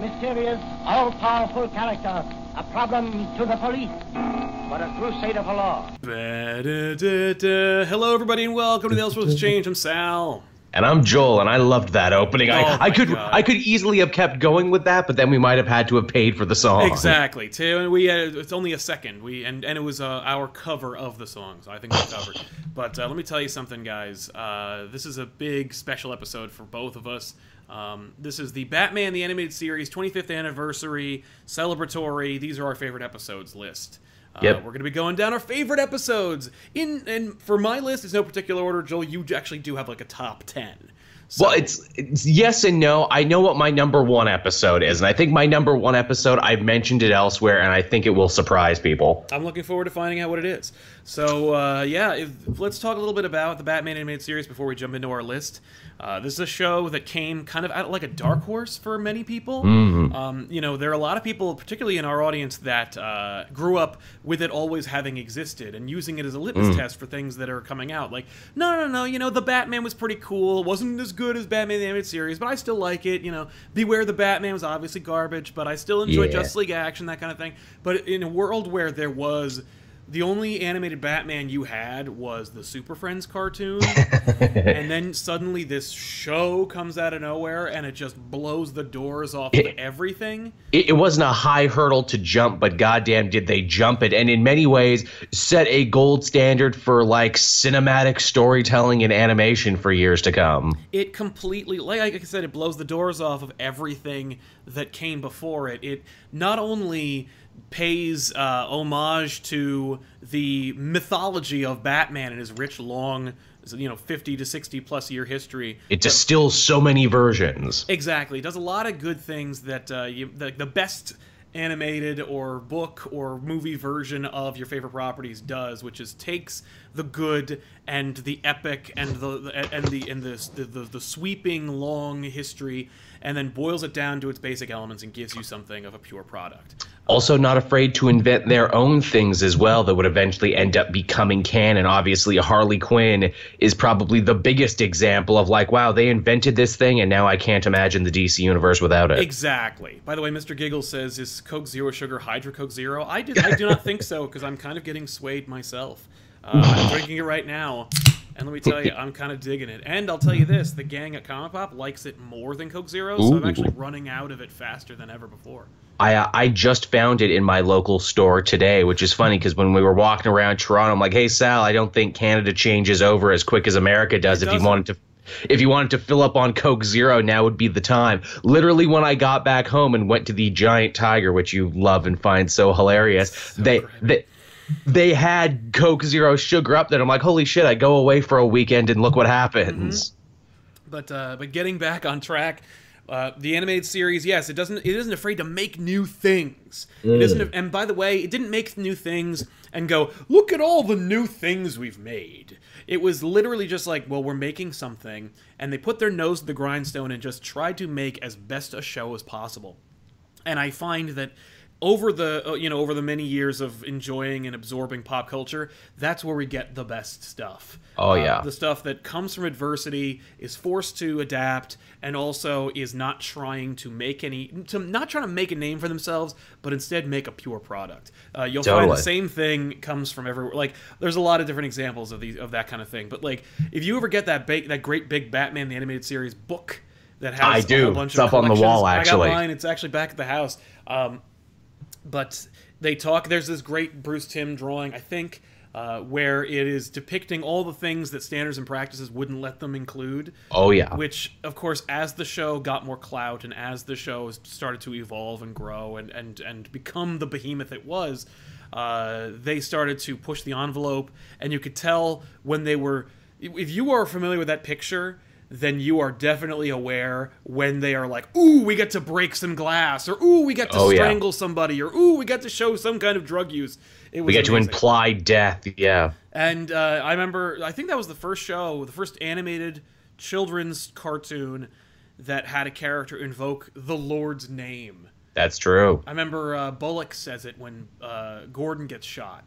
A mysterious, all-powerful character, a problem to the police, but a crusader for law. Hello, everybody, and welcome to the Elseworlds Exchange. I'm Sal. And I'm Joel, and I loved that opening. Oh I, I could God. I could easily have kept going with that, but then we might have had to have paid for the song. Exactly. Too, and we uh, it's only a second. We and and it was uh, our cover of the song, so I think we covered. But uh, let me tell you something, guys. Uh, this is a big special episode for both of us. Um, this is the Batman the Animated Series 25th anniversary celebratory. These are our favorite episodes list. Uh, Yep. We're going to be going down our favorite episodes. In and for my list, it's no particular order. Joel, you actually do have like a top ten. So, Well, it's, it's yes and no. I know what my number one episode is, and I think my number one episode I've mentioned it elsewhere, and I think it will surprise people. I'm looking forward to finding out what it is. So, uh, yeah, if, let's talk a little bit about the Batman animated series before we jump into our list. Uh, this is a show that came kind of out like a dark horse for many people. Um, you know, there are a lot of people, particularly in our audience, that uh, grew up with it always having existed and using it as a litmus test for things that are coming out. Like, no, no, no, you know, the Batman was pretty cool. It wasn't as good as Batman the animated series, but I still like it. You know, Beware the Batman was obviously garbage, but I still enjoy Yeah. Justice League action, that kind of thing. But in a world where there was the only animated Batman you had was the Super Friends cartoon, and then suddenly this show comes out of nowhere and it just blows the doors off of everything. It, it wasn't a high hurdle to jump, but goddamn, did they jump it? And in many ways, set a gold standard for like cinematic storytelling and animation for years to come. It completely, like I said, it blows the doors off of everything that came before it. It not only pays uh, homage to the mythology of Batman and his rich, long, you know, 50 to 60 plus year history. It distills so many versions. Exactly. It does a lot of good things that uh, you, the, the best animated or book or movie version of your favorite properties does, which is takes the good and the epic and the, the and the and the, the the sweeping long history and then boils it down to its basic elements and gives you something of a pure product. also not afraid to invent their own things as well that would eventually end up becoming canon. Obviously, Harley Quinn is probably the biggest example of like, wow, they invented this thing, and now I can't imagine the DC universe without it. Exactly. By the way, Mr. Giggle says is Coke Zero sugar Hydra Coke Zero. I did. I do not think so because I'm kind of getting swayed myself. Uh, I'm drinking it right now, and let me tell you, I'm kind of digging it. And I'll tell you this: the gang at Comic Pop likes it more than Coke Zero, so I'm actually running out of it faster than ever before. I uh, I just found it in my local store today, which is funny because when we were walking around Toronto, I'm like, hey Sal, I don't think Canada changes over as quick as America does. It if you doesn't. wanted to. If you wanted to fill up on Coke Zero, now would be the time. Literally, when I got back home and went to the Giant Tiger, which you love and find so hilarious, they, great. they they had Coke Zero sugar up there. I'm like, holy shit! I go away for a weekend and look what happens. But uh, but getting back on track, uh, the animated series, yes, it doesn't it isn't afraid to make new things. It isn't, and by the way, it didn't make new things and go look at all the new things we've made. It was literally just like, well, we're making something, and they put their nose to the grindstone and just tried to make as best a show as possible. And I find that over the uh, you know over the many years of enjoying and absorbing pop culture, that's where we get the best stuff. Oh, Uh, yeah. the stuff that comes from adversity is forced to adapt and also is not trying to make any to not trying to make a name for themselves but instead make a pure product uh, you'll find the same thing comes from everywhere like there's a lot of different examples of these of that kind of thing but like if you ever get that that great big batman the animated series book that has I a do. whole bunch It's of up on the wall, actually. I got mine. It's actually back at the house. Um, but they talk. There's this great Bruce Timm drawing, I think, uh, where it is depicting all the things that standards and practices wouldn't let them include. Oh yeah. Which, of course, as the show got more clout and as the show started to evolve and grow and and and become the behemoth it was, uh, they started to push the envelope, and you could tell when they were. If you are familiar with that picture, then you are definitely aware when they are like, "Ooh, we get to break some glass," or "Ooh, we get to Oh, yeah. strangle somebody," or "Ooh, we get to show some kind of drug use." It was we get to imply death. Yeah. And uh, I remember, I think that was the first show, the first animated children's cartoon that had a character invoke the Lord's name. That's true. I remember uh, Bullock says it when uh, Gordon gets shot.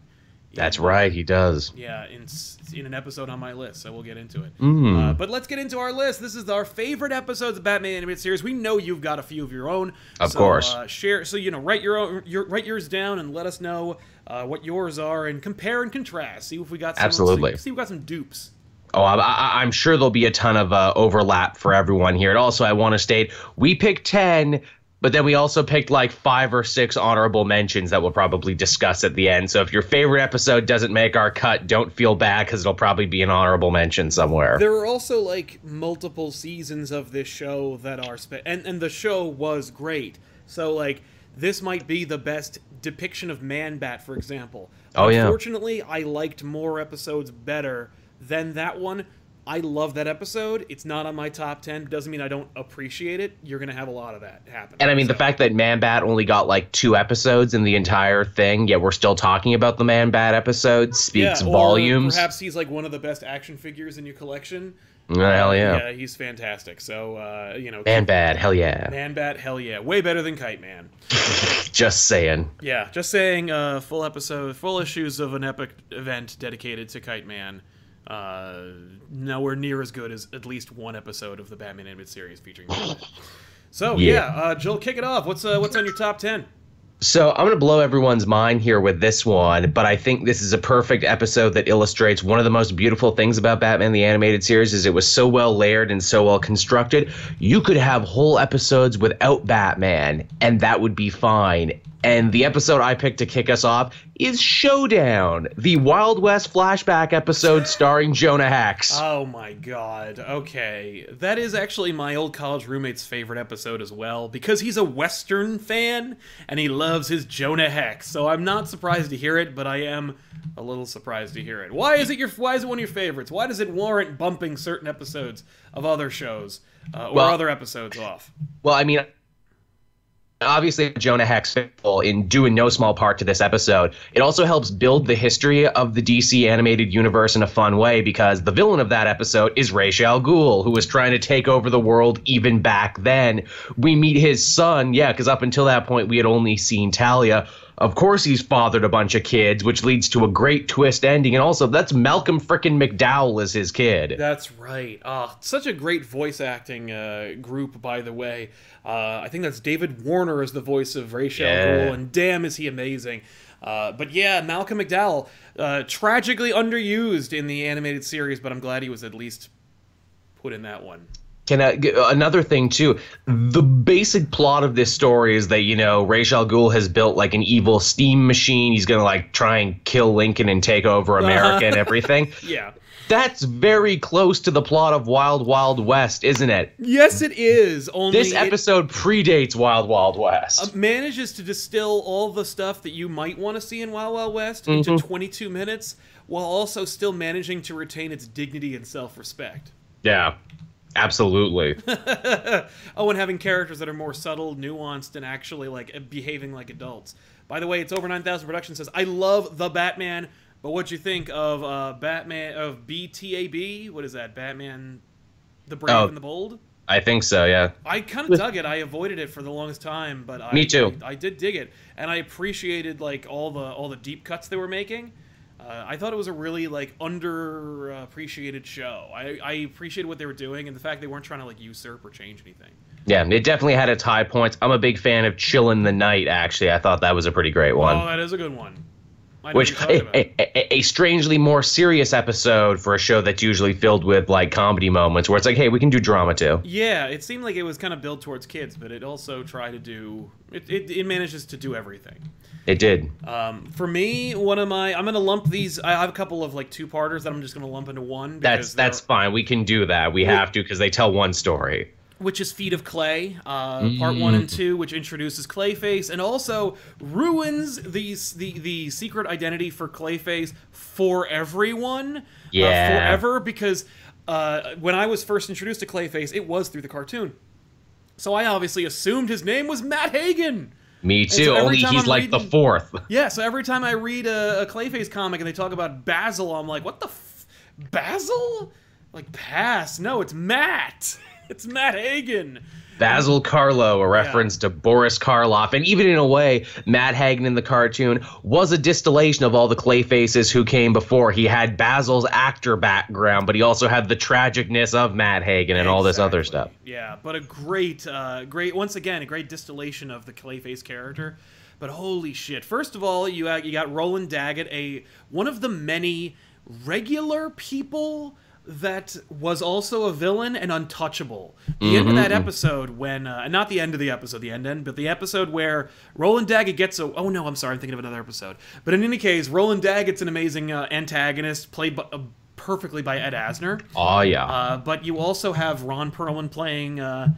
That's In- right. He does. Yeah, in in an episode on my list, so we'll get into it. Mm. Uh, but let's get into our list. This is our favorite episodes of Batman animated series. We know you've got a few of your own. Of so, course. Uh, share so you know write your own your write yours down and let us know uh, what yours are and compare and contrast. See if we got some, Absolutely. See, see if we got some dupes. Oh, I, I, I'm sure there'll be a ton of uh, overlap for everyone here. And also, I want to state we picked 10, but then we also picked like five or six honorable mentions that we'll probably discuss at the end. So if your favorite episode doesn't make our cut, don't feel bad because it'll probably be an honorable mention somewhere. There are also like multiple seasons of this show that are spe- and and the show was great. So like this might be the best depiction of Man Bat, for example. Oh, yeah. Unfortunately, I liked more episodes better than that one. I love that episode. It's not on my top ten. Doesn't mean I don't appreciate it. You're gonna have a lot of that happen. and I mean, the fact that Man Bat only got like two episodes in the entire thing, yet we're still talking about the Man Bat episode, speaks yeah, or volumes. Perhaps he's like one of the best action figures in your collection. Hell yeah. Yeah, he's fantastic. So uh, you know, Man Bat, hell yeah. Man Bat, hell yeah, way better than Kite Man. Just saying. Yeah, just saying. Uh, full episode, full issues of an epic event dedicated to Kite Man. Uh, nowhere near as good as at least one episode of the Batman animated series featuring. So yeah, Yeah. uh, Joel, kick it off. What's uh, what's on your top ten? So I'm going to blow everyone's mind here with this one, but I think this is a perfect episode that illustrates one of the most beautiful things about Batman the animated series is it was so well layered and so well constructed. You could have whole episodes without Batman and that would be fine. And the episode I picked to kick us off is Showdown, the Wild West flashback episode starring Jonah Hex. Oh my god. Okay. That is actually my old college roommate's favorite episode as well because he's a western fan and he loves his Jonah Hex. So I'm not surprised to hear it, but I am a little surprised to hear it. Why is it your why is it one of your favorites? Why does it warrant bumping certain episodes of other shows uh, or Well- other episodes off? Well, I mean, obviously Jonah Hex in in no small part to this episode. It also helps build the history of the DC animated universe in a fun way because the villain of that episode is Ra's al Ghul, who was trying to take over the world even back then. We meet his son, yeah, because up until that point we had only seen Talia. Of course, he's fathered a bunch of kids, which leads to a great twist ending. And also, that's Malcolm frickin' McDowell as his kid. That's right. Ah, such a great voice acting uh, group, by the way. Uh, I think that's David Warner as the voice of Ra's al Yeah. Ghul, and damn, is he amazing. Uh, but yeah, Malcolm McDowell, uh, tragically underused in the animated series, but I'm glad he was at least put in that one. I, g- uh, another thing too? The basic plot of this story is that you know Ra's al Ghul has built like an evil steam machine. He's gonna like try and kill Lincoln and take over uh-huh. America and everything. Yeah. That's very close to the plot of Wild Wild West, isn't it? Yes, it is. Only This episode predates Wild Wild West. Uh, manages to distill all the stuff that you might want to see in Wild Wild West Mm-hmm. into 22 minutes, while also still managing to retain its dignity and self-respect. yeah, absolutely. oh, and having characters that are more subtle, nuanced, and actually like behaving like adults. By the way, it's over nine thousand production says I love the Batman, but what you think of uh, Batman of BTAB? What is that? Batman, the Brave Oh. and the Bold. I think so. Yeah. I kind of dug it. I avoided it for the longest time, but I, Me too. I, I did dig it, and I appreciated like all the all the deep cuts they were making. Uh, I thought it was a really like underappreciated show. I, I appreciated what they were doing and the fact they weren't trying to like usurp or change anything. Yeah, it definitely had its high points. I'm a big fan of Chill in the Night. Actually, I thought that was a pretty great one. Oh, that is a good one. Which what you're talking a, a, a, a strangely more serious episode for a show that's usually filled with like comedy moments where it's like, hey, we can do drama too. Yeah, it seemed like it was kind of built towards kids, but it also tried to do it. It, it manages to do everything. It did. Um, for me, one of my I'm gonna lump these. I have a couple of like two parters that I'm just gonna lump into one. That's that's fine. We can do that. We have to because they tell one story. which is Feet of Clay, uh, part one and two, which introduces Clayface and also ruins the the the secret identity for Clayface for everyone, Yeah. uh, forever. Because uh, when I was first introduced to Clayface, it was through the cartoon, so I obviously assumed his name was Matt Hagen. Me too. every Only he's I'm like the fourth. Yeah, so every time I read a, a Clayface comic and they talk about Basil, I'm like, what the f- Basil? Like pass? No, it's Matt. It's Matt Hagen. Basil Karlo, a reference to Boris Karloff, and even in a way, Matt Hagen in the cartoon was a distillation of all the Clayfaces who came before. He had Basil's actor background, but he also had the tragicness of Matt Hagen and all this other stuff. Yeah, but a great, uh, great once again, a great distillation of the Clayface character. But holy shit! First of all, you uh, you got Roland Daggett, a one of the many regular people that was also a villain and untouchable. The end of that episode when, uh, not the end of the episode, the end end, but the episode where Roland Daggett gets a. Oh no, I'm sorry, I'm thinking of another episode. But in any case, Roland Daggett's an amazing uh, antagonist, played by, uh, perfectly by Ed Asner. Oh yeah. Uh, but you also have Ron Perlman playing uh,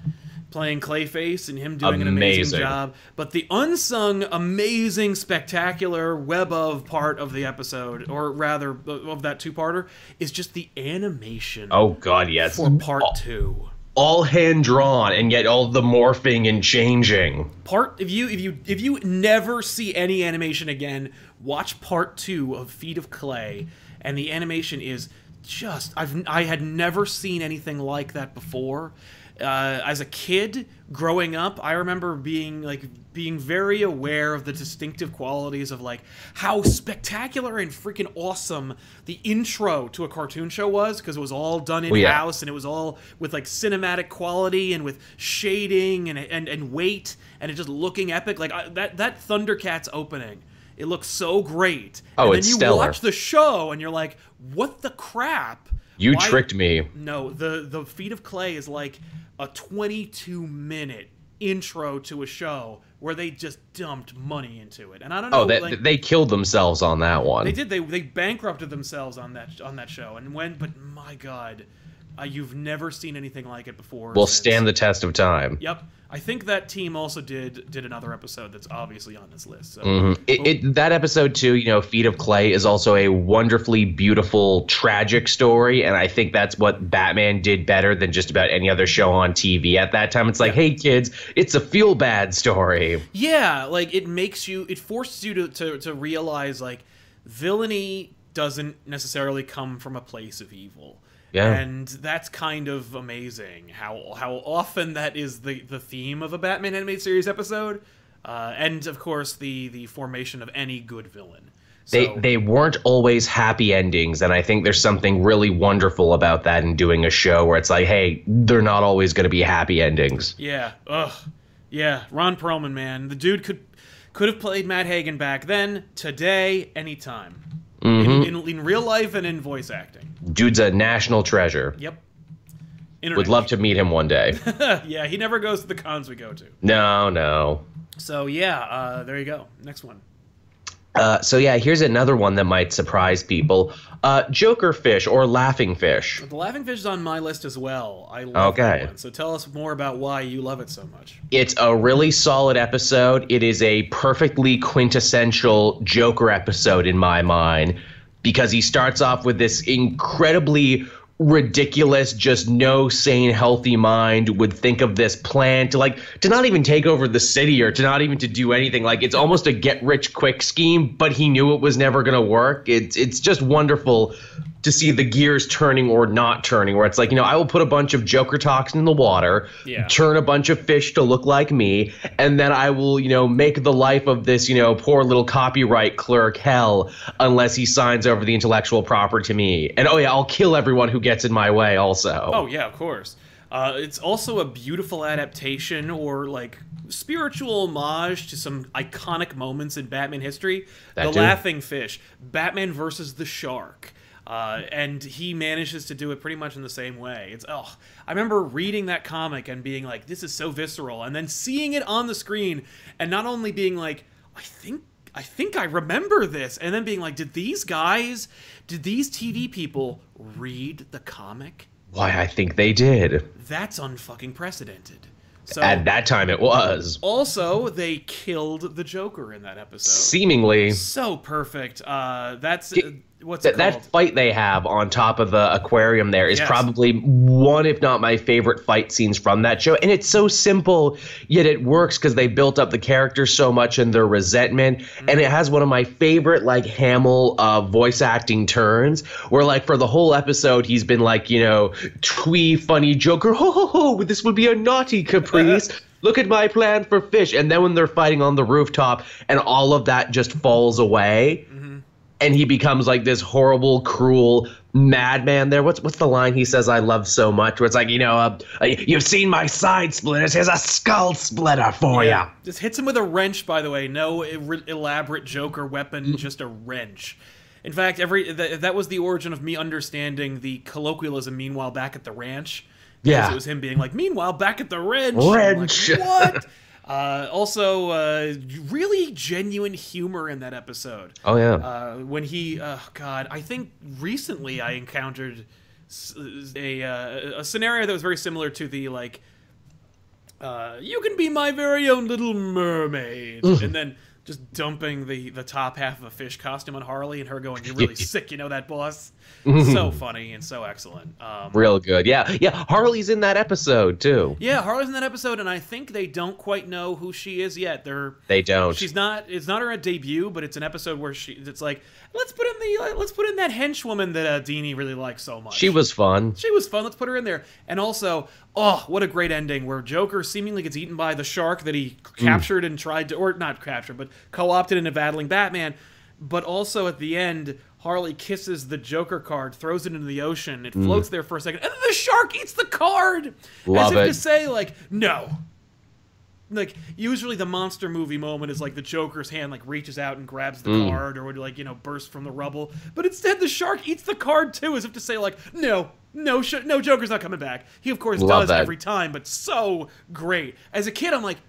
playing Clayface and him doing an amazing Amazing. job. But the unsung, amazing, spectacular web of part of the episode, or rather of that two-parter, is just the animation oh god, yes. for part all, two. all hand drawn, and yet all the morphing and changing. Part if you if you if you never see any animation again, watch part two of Feet of Clay, and the animation is just I've I had never seen anything like that before. Uh, as a kid growing up, I remember being like being very aware of the distinctive qualities of like how spectacular and freaking awesome the intro to a cartoon show was because it was all done in yeah. house and it was all with like cinematic quality and with shading and and, and weight and it just looking epic like I, that that Thundercats opening it looks so great Oh, and it's then you stellar. watch the show and you're like what the crap You Why- tricked me. no the the feet of clay is like a 22 minute intro to a show where they just dumped money into it and I don't oh, know Oh, they, like, they killed themselves on that one. they did. They they bankrupted themselves on that on that show, and when. But my God, uh, you've never seen anything like it before. Will stand the test of time. Yep, I think that team also did did another episode that's obviously on this list. So Mhm. It, it, that episode too, you know, Feet of Clay is also a wonderfully beautiful, tragic story, and I think that's what Batman did better than just about any other show on TV at that time. It's like, hey kids, it's a feel bad story. yeah, like it makes you, it forces you to to, to realize like villainy doesn't necessarily come from a place of evil. Yeah. And that's kind of amazing how how often that is the the theme of a Batman animated series episode, uh, and of course the the formation of any good villain. They they weren't always happy endings, and I think there's something really wonderful about that in doing a show where it's like, hey, they're not always going to be happy endings. Yeah. Ugh. Yeah. Ron Perlman, man, the dude could could have played Matt Hagen back then, today, anytime, Mm-hmm. in, in in real life and in voice acting. Dude's a national treasure. Yep. Would love to meet him one day. yeah, he never goes to the cons we go to. no, no. So yeah, uh, there you go. Next one. Uh, so yeah, here's another one that might surprise people. Uh, Joker fish or laughing fish. The Laughing Fish is on my list as well. I love Okay. that one. So tell us more about why you love it so much. It's a really solid episode. It is a perfectly quintessential Joker episode in my mind because he starts off with this incredibly ridiculous just no sane healthy mind would think of this plan to like to not even take over the city or to not even to do anything. Like it's almost a get rich quick scheme but he knew it was never going to work. It's it's just wonderful to see the gears turning or not turning where it's like you know i will put a bunch of joker toxin in the water Yeah. turn a bunch of fish to look like me and then i will you know make the life of this you know poor little copyright clerk hell unless he signs over the intellectual property to me and oh yeah i'll kill everyone who gets in my way also Oh yeah, of course. Uh, it's also a beautiful adaptation or like spiritual homage to some iconic moments in Batman history. That the too. laughing fish, Batman versus the shark. Uh, and he manages to do it pretty much in the same way. It's oh, I remember reading that comic and being like, "This is so visceral," and then seeing it on the screen, and not only being like, "I think I think I remember this," and then being like, "Did these guys, did these TV people read the comic?" Why, I think they did. That's unfucking precedented. So At that time, it was. also they killed the Joker in that episode. Seemingly. So perfect. Uh, that's uh, what's That, that fight they have on top of the aquarium there is Yes. probably one, if not my favorite fight scenes from that show. And it's so simple, yet it works because they built up the characters so much and their resentment. Mm-hmm. And it has one of my favorite, like, Hamill uh, voice acting turns where, like, for the whole episode, he's been like, you know, twee, funny Joker. Ho, ho, ho, this would be a naughty caprice. Look at my plan for fish. And then when they're fighting on the rooftop and all of that just falls away and he becomes like this horrible, cruel madman. There, what's what's the line he says I love so much? Where it's like, you know, uh, uh, you've seen my side splitters. Here's a skull splitter for you. Just hits him with a wrench, by the way. No e- elaborate Joker weapon, just a wrench. In fact, every th- that was the origin of me understanding the colloquialism. Meanwhile, back at the ranch, because Yeah. it was him being like, "Meanwhile, back at the ranch." I'm like, what? uh, also, uh, really genuine humor in that episode. Oh yeah. uh, when he oh god i think recently i encountered a, uh, a scenario that was very similar to the like uh, you can be my very own little mermaid and then just dumping the the top half of a fish costume on harley and her going you're really sick you know that boss so funny and so excellent um, Real good. Yeah, yeah. Harley's in that episode too. yeah harley's in that episode and i think they don't quite know who she is yet they're They don't. She's not. It's not her debut, but it's an episode where she. It's like let's put in the let's put in that henchwoman that uh, Dini really likes so much. she was fun. She was fun. Let's put her in there. And also, oh, what a great ending where Joker seemingly gets eaten by the shark that he captured and tried to, or not captured, but co-opted into battling Batman. But also at the end, Harley kisses the Joker card, throws it into the ocean. It floats there for a second, and then the shark eats the card, as Love if to say like, no, like usually the monster movie moment is like the Joker's hand like reaches out and grabs the Mm. card or would like you know burst from the rubble, but instead the shark eats the card too, as if to say like no. No, sh- no, Joker's not coming back. He, of course, Love does that. every time, but so great. As a kid, I'm like,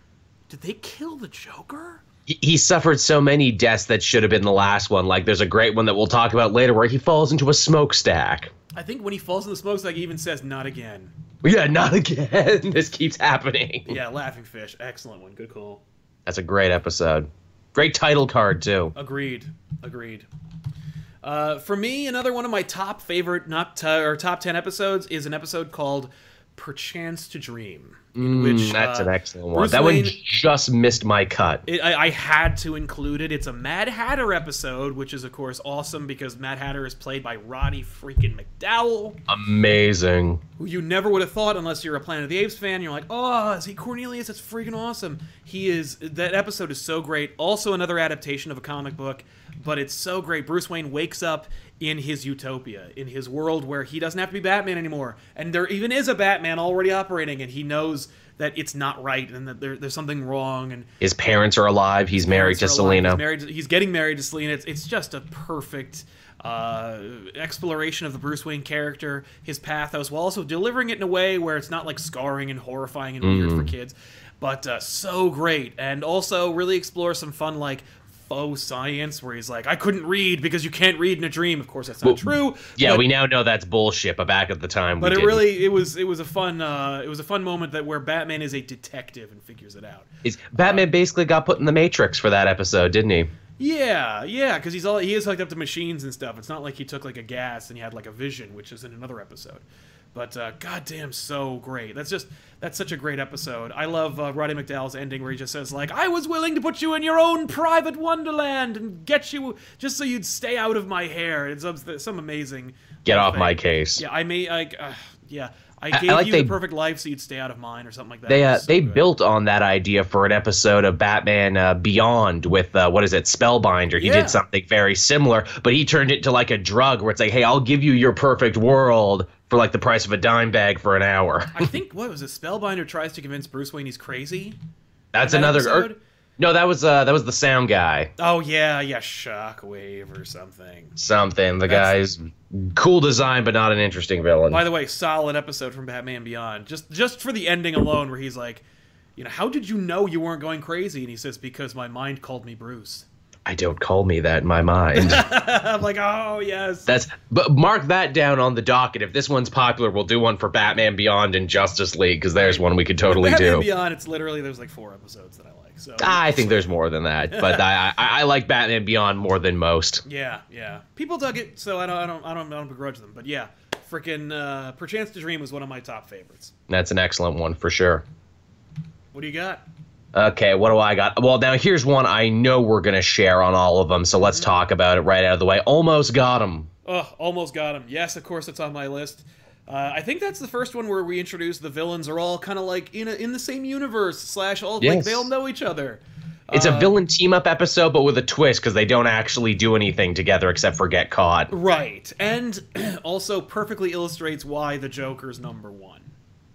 did they kill the Joker? He- He suffered so many deaths that should have been the last one. Like there's a great one that we'll talk about later where he falls into a smokestack. I think when he falls in the smokestack, he even says, "Not again." Yeah, not again. this keeps happening. Yeah, laughing fish, excellent one, good call. That's a great episode. Great title card too. Agreed. Agreed. Uh, for me, another one of my top favorite, not t- or top ten episodes, is an episode called "Perchance to Dream," in which Mm, that's uh, an excellent one. Bruce that Wayne- one just missed my cut. It, I, I had to include it. It's a Mad Hatter episode, which is of course awesome because Mad Hatter is played by Roddy freaking McDowall, Amazing. who you never would have thought unless you're a Planet of the Apes fan. You're like, oh, is he Cornelius? That's freaking awesome. He is. That episode is so great. Also, another adaptation of a comic book, but it's so great. Bruce Wayne wakes up in his utopia, in his world where he doesn't have to be Batman anymore, and there even is a Batman already operating, and he knows that it's not right and that there, there's something wrong and His parents are alive. He's married to alive. Selina. He's married. To, he's getting married to Selina. It's, it's just a perfect uh, exploration of the Bruce Wayne character, his pathos, while also delivering it in a way where it's not like scarring and horrifying and weird Mm. for kids, but uh, so great. And also really explore some fun like faux science where he's like, I couldn't read because you can't read in a dream. Of course, that's not true. yeah, but- we now know that's bullshit, but back at the time, but it didn't. really it was it was a fun uh, it was a fun moment that where Batman is a detective and figures it out. Is- Batman basically got put in the Matrix for that episode, didn't he? Yeah, yeah, because he's all he is hooked up to machines and stuff. It's not like he took like a gas and he had like a vision, which is in another episode. But uh, goddamn, so great. That's just that's such a great episode. I love uh, Roddy McDowall's ending where he just says like, "I was willing to put you in your own private wonderland and get you just so you'd stay out of my hair." It's some, some amazing. Get off my case. Yeah, I may like, uh, yeah. I I gave like you they- the perfect life so you'd stay out of mine, or something like that. They uh, so they good. built on that idea for an episode of Batman uh, Beyond with uh, what is it Spellbinder. He Yeah. did something very similar, but he turned it to like a drug where it's like, hey, I'll give you your perfect world for like the price of a dime bag for an hour. I think what was it? Spellbinder tries to convince Bruce Wayne he's crazy. That's that another. or- episode? No, that was uh, that was the sound guy. Oh yeah, yeah, Shockwave or something. Something. The That's- guy's cool design, but not an interesting villain. By the way, solid episode from Batman Beyond. Just just for the ending alone, where he's like, you know, how did you know you weren't going crazy? And he says, because my mind called me Bruce. I don't call me that in my mind. I'm like, oh yes. That's but mark that down on the docket. If this one's popular, we'll do one for Batman Beyond and Justice League because there's one we could totally do. Batman do. Beyond. It's literally there's like four episodes that I. So I think there's more than that, but I, I I like Batman Beyond more than most. yeah, yeah. People dug it, so I don't, I don't, I don't, I don't begrudge them. But yeah, freaking uh, Perchance to Dream was one of my top favorites. That's an excellent one for sure. What do you got? Okay, what do I got? Well, now here's one I know we're gonna share on all of them, so let's talk about it right out of the way. Almost got him. Oh, almost got him. Yes, of course, it's on my list. Uh, I think that's the first one where we introduce the villains are all kind of like in a, in the same universe slash all like they all know each other. It's Uh, a villain team up episode, but with a twist because they don't actually do anything together except for get caught. Right, and also perfectly illustrates why the Joker's number one.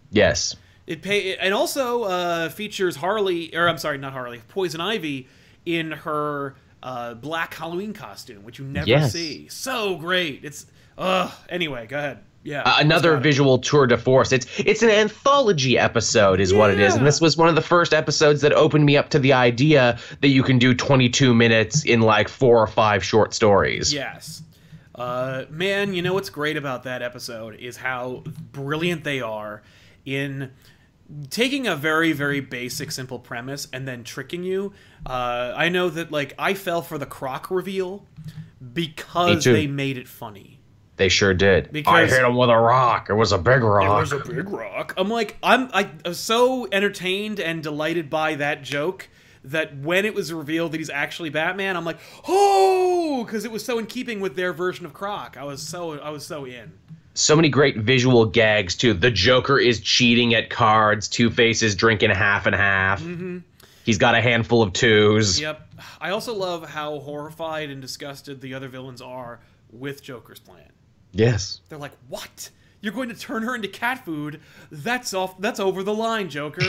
Yes. It pay and also uh, features Harley, or I'm sorry, not Harley, Poison Ivy in her uh, black Halloween costume, which you never Yes. see. So great. It's uh anyway. Go ahead. Yeah. Uh, another visual tour de force. It's it's an anthology episode, is what it is, and this was one of the first episodes that opened me up to the idea that you can do 22 minutes in like four or five short stories. Yes. Uh, man, you know what's great about that episode is how brilliant they are in taking a very, very basic, simple premise and then tricking you. Uh, I know that, like, I fell for the croc reveal because they made it funny. They sure did. Because I hit him with a rock. It was a big rock. It was a big rock. I'm like, I'm I was so entertained and delighted by that joke that when it was revealed that he's actually Batman, I'm like, oh, because it was so in keeping with their version of Croc. I was so I was so in. so many great visual gags too. The Joker is cheating at cards. Two Faces drinking half and half. He's got a handful of twos. Mm-hmm. Yep. I also love how horrified and disgusted the other villains are with Joker's plan. Yes. They're like, "What? You're going to turn her into cat food? That's off. That's over the line, Joker."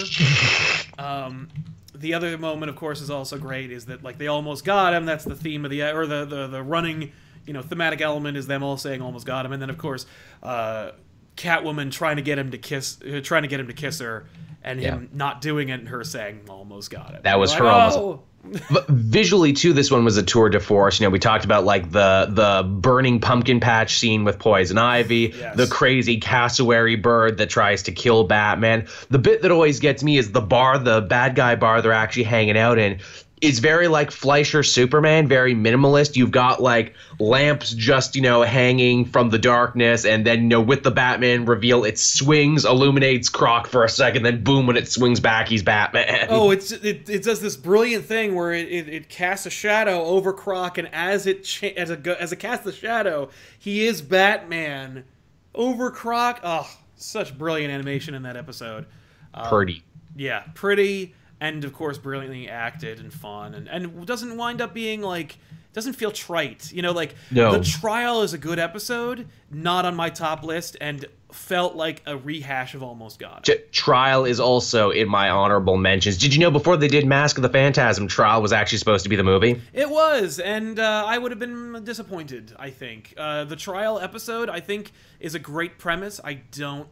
um, the other moment, of course, is also great. Is that like they almost got him? That's the theme of the or the the, the running, you know, thematic element is them all saying almost got him, and then of course, uh, Catwoman trying to get him to kiss, uh, trying to get him to kiss her, and him not doing it, and her saying almost got it. That was Like, her almost- "Oh." But visually too, this one was a tour de force. You know, we talked about like the the burning pumpkin patch scene with Poison Ivy, Yes. the crazy cassowary bird that tries to kill Batman. The bit that always gets me is the bar, the bad guy bar they're actually hanging out in. It's very like Fleischer Superman, very minimalist. You've got like lamps just, you know, hanging from the darkness, and then, you know, with the Batman reveal, it swings, illuminates Croc for a second, then boom, when it swings back, he's Batman. Oh, it's it, it does this brilliant thing where it, it, it casts a shadow over Croc, and as it cha- as a as it casts the shadow, he is Batman over Croc. Oh, such brilliant animation in that episode. Uh, pretty. Yeah, pretty and of course brilliantly acted and fun, and and doesn't wind up being like doesn't feel trite. You know, like No. the trial is a good episode, not on my top list, and felt like a rehash of Almost Got. Trial is also in my honorable mentions. Did you know before they did Mask of the Phantasm, Trial was actually supposed to be the movie? It was, and uh, I would have been disappointed. I think uh, the trial episode, I think, is a great premise. I don't.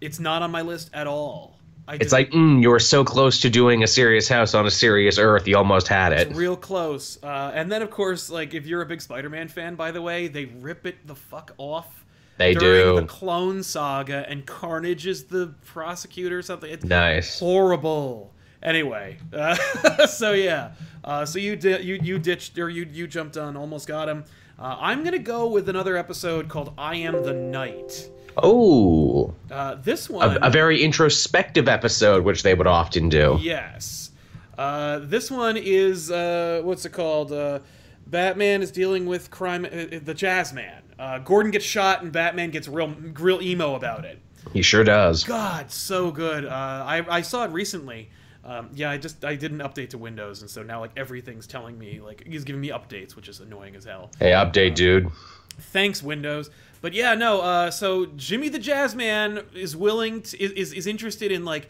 It's not on my list at all. It's like, mm, you were so close to doing a serious house on a serious earth, you almost had it. real close. Uh, and then, of course, like if you're a big Spider-Man fan, by the way, they rip it the fuck off. They during do. the Clone Saga, and Carnage is the prosecutor or something. It's Nice. horrible. Anyway, uh, so yeah, uh, so you di- you you ditched or you you jumped on, almost got him. Uh, I'm gonna go with another episode called "I Am the Night." Oh, Uh, this one, a very introspective episode, which they would often do. yes, uh, this one is uh, what's it called? Uh, Batman is dealing with crime. Uh, the Jazz Man. Uh, Gordon gets shot, and Batman gets real real emo about it. He sure does. God, so good. Uh, I I saw it recently. Um, yeah, I just I did an update to Windows, and so now like everything's telling me like he's giving me updates, which is annoying as hell. Hey, update, dude. Thanks, Windows. But yeah, no. Uh, so Jimmy the Jazz Man is willing to is is interested in like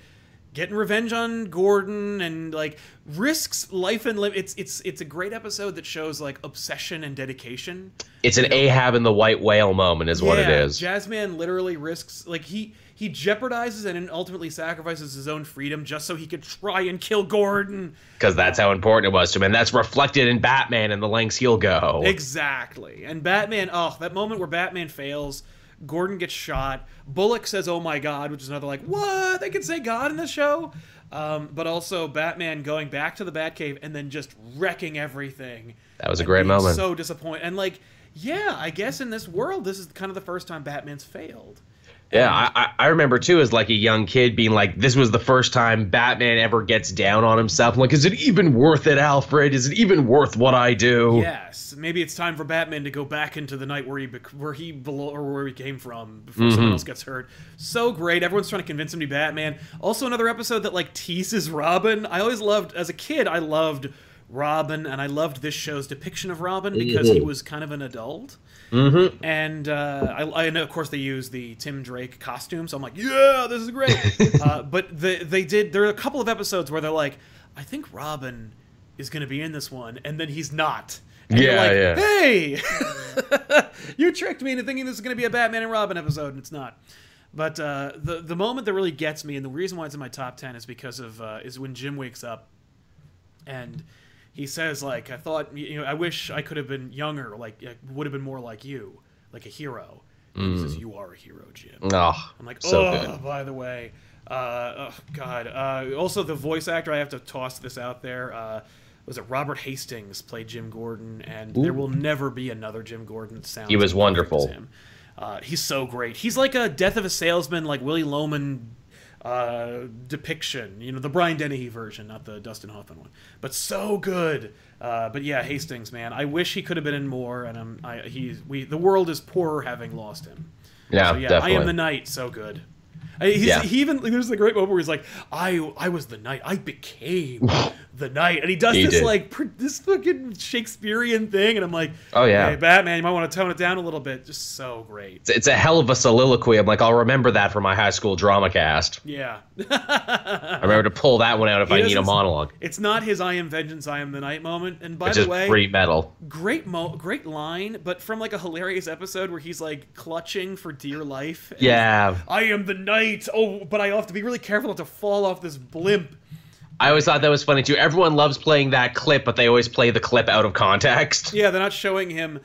getting revenge on Gordon and like risks life and limb. It's it's it's a great episode that shows like obsession and dedication. It's an Ahab and the White Whale moment, is what it is. Yeah, is. Jazzman literally risks like he he jeopardizes and ultimately sacrifices his own freedom just so he could try and kill Gordon. Because that's how important it was to him. And that's reflected in Batman and the lengths he'll go. Exactly. And Batman, oh, that moment where Batman fails, Gordon gets shot. Bullock says, "Oh my God," which is another like, what? They can say God in the show. Um, but also Batman going back to the Batcave and then just wrecking everything. That was a great moment. So disappointed. And like, yeah, I guess in this world, this is kind of the first time Batman's failed. Yeah, I, I- remember too as like a young kid being like, this was the first time Batman ever gets down on himself. I'm like, is it even worth it, Alfred? Is it even worth what I do? Yes, maybe it's time for Batman to go back into the night where he where he belo- or where he came from before mm-hmm. someone else gets hurt. So great! Everyone's trying to convince him to be Batman. Also, another episode that like teases Robin. I always loved as a kid. I loved Robin, and I loved this show's depiction of Robin because he mm-hmm. was kind of an adult. Mm-hmm. And uh, I, I know, of course, they use the Tim Drake costume, so I'm like, yeah, this is great. uh, but the, they did. There are a couple of episodes where they're like, I think Robin is going to be in this one, and then he's not. And you're Yeah, like, yeah. Hey, you tricked me into thinking this is going to be a Batman and Robin episode, and it's not. But uh, the the moment that really gets me, and the reason why it's in my top ten, is because of uh, is when Jim wakes up, and he says like, "I thought you know, I wish I could have been younger, like would have been more like you, like a hero." And He says, "You are a hero, Jim." Oh, I'm like, so oh, good. by the way, uh, oh, God. Uh, also, the voice actor, I have to toss this out there. Uh, was it Robert Hastings played Jim Gordon, and there will never be another Jim Gordon sound. He was wonderful. him. Uh, he's so great. He's like a Death of a Salesman, like Willy Loman uh, depiction. You know, the Brian Dennehy version, not the Dustin Hoffman one. But so good. Uh, but yeah, Hastings, man. I wish he could have been in more. And I'm, I, he, we, the world is poorer having lost him. Yeah, So yeah, definitely. I am the night. So good. Yeah. He even there's a great moment where he's like, "I I was the knight. I became the knight," and he does He this did. like pr- this fucking Shakespearean thing, and I'm like, Oh, yeah. hey, Batman, you might want to tone it down a little bit." Just so great. It's, it's a hell of a soliloquy. I'm like, I'll remember that for my high school drama cast. Yeah, I remember to pull that one out if He I need a monologue, it's not his "I am vengeance, I am the night" moment. And by which the way, pretty metal. great mo, great line, but from like a hilarious episode where he's like clutching for dear life. Yeah. I am the night. Oh, but I have to be really careful not to fall off this blimp. I always thought that was funny too. Everyone loves playing that clip, but they always play the clip out of context. Yeah, they're not showing him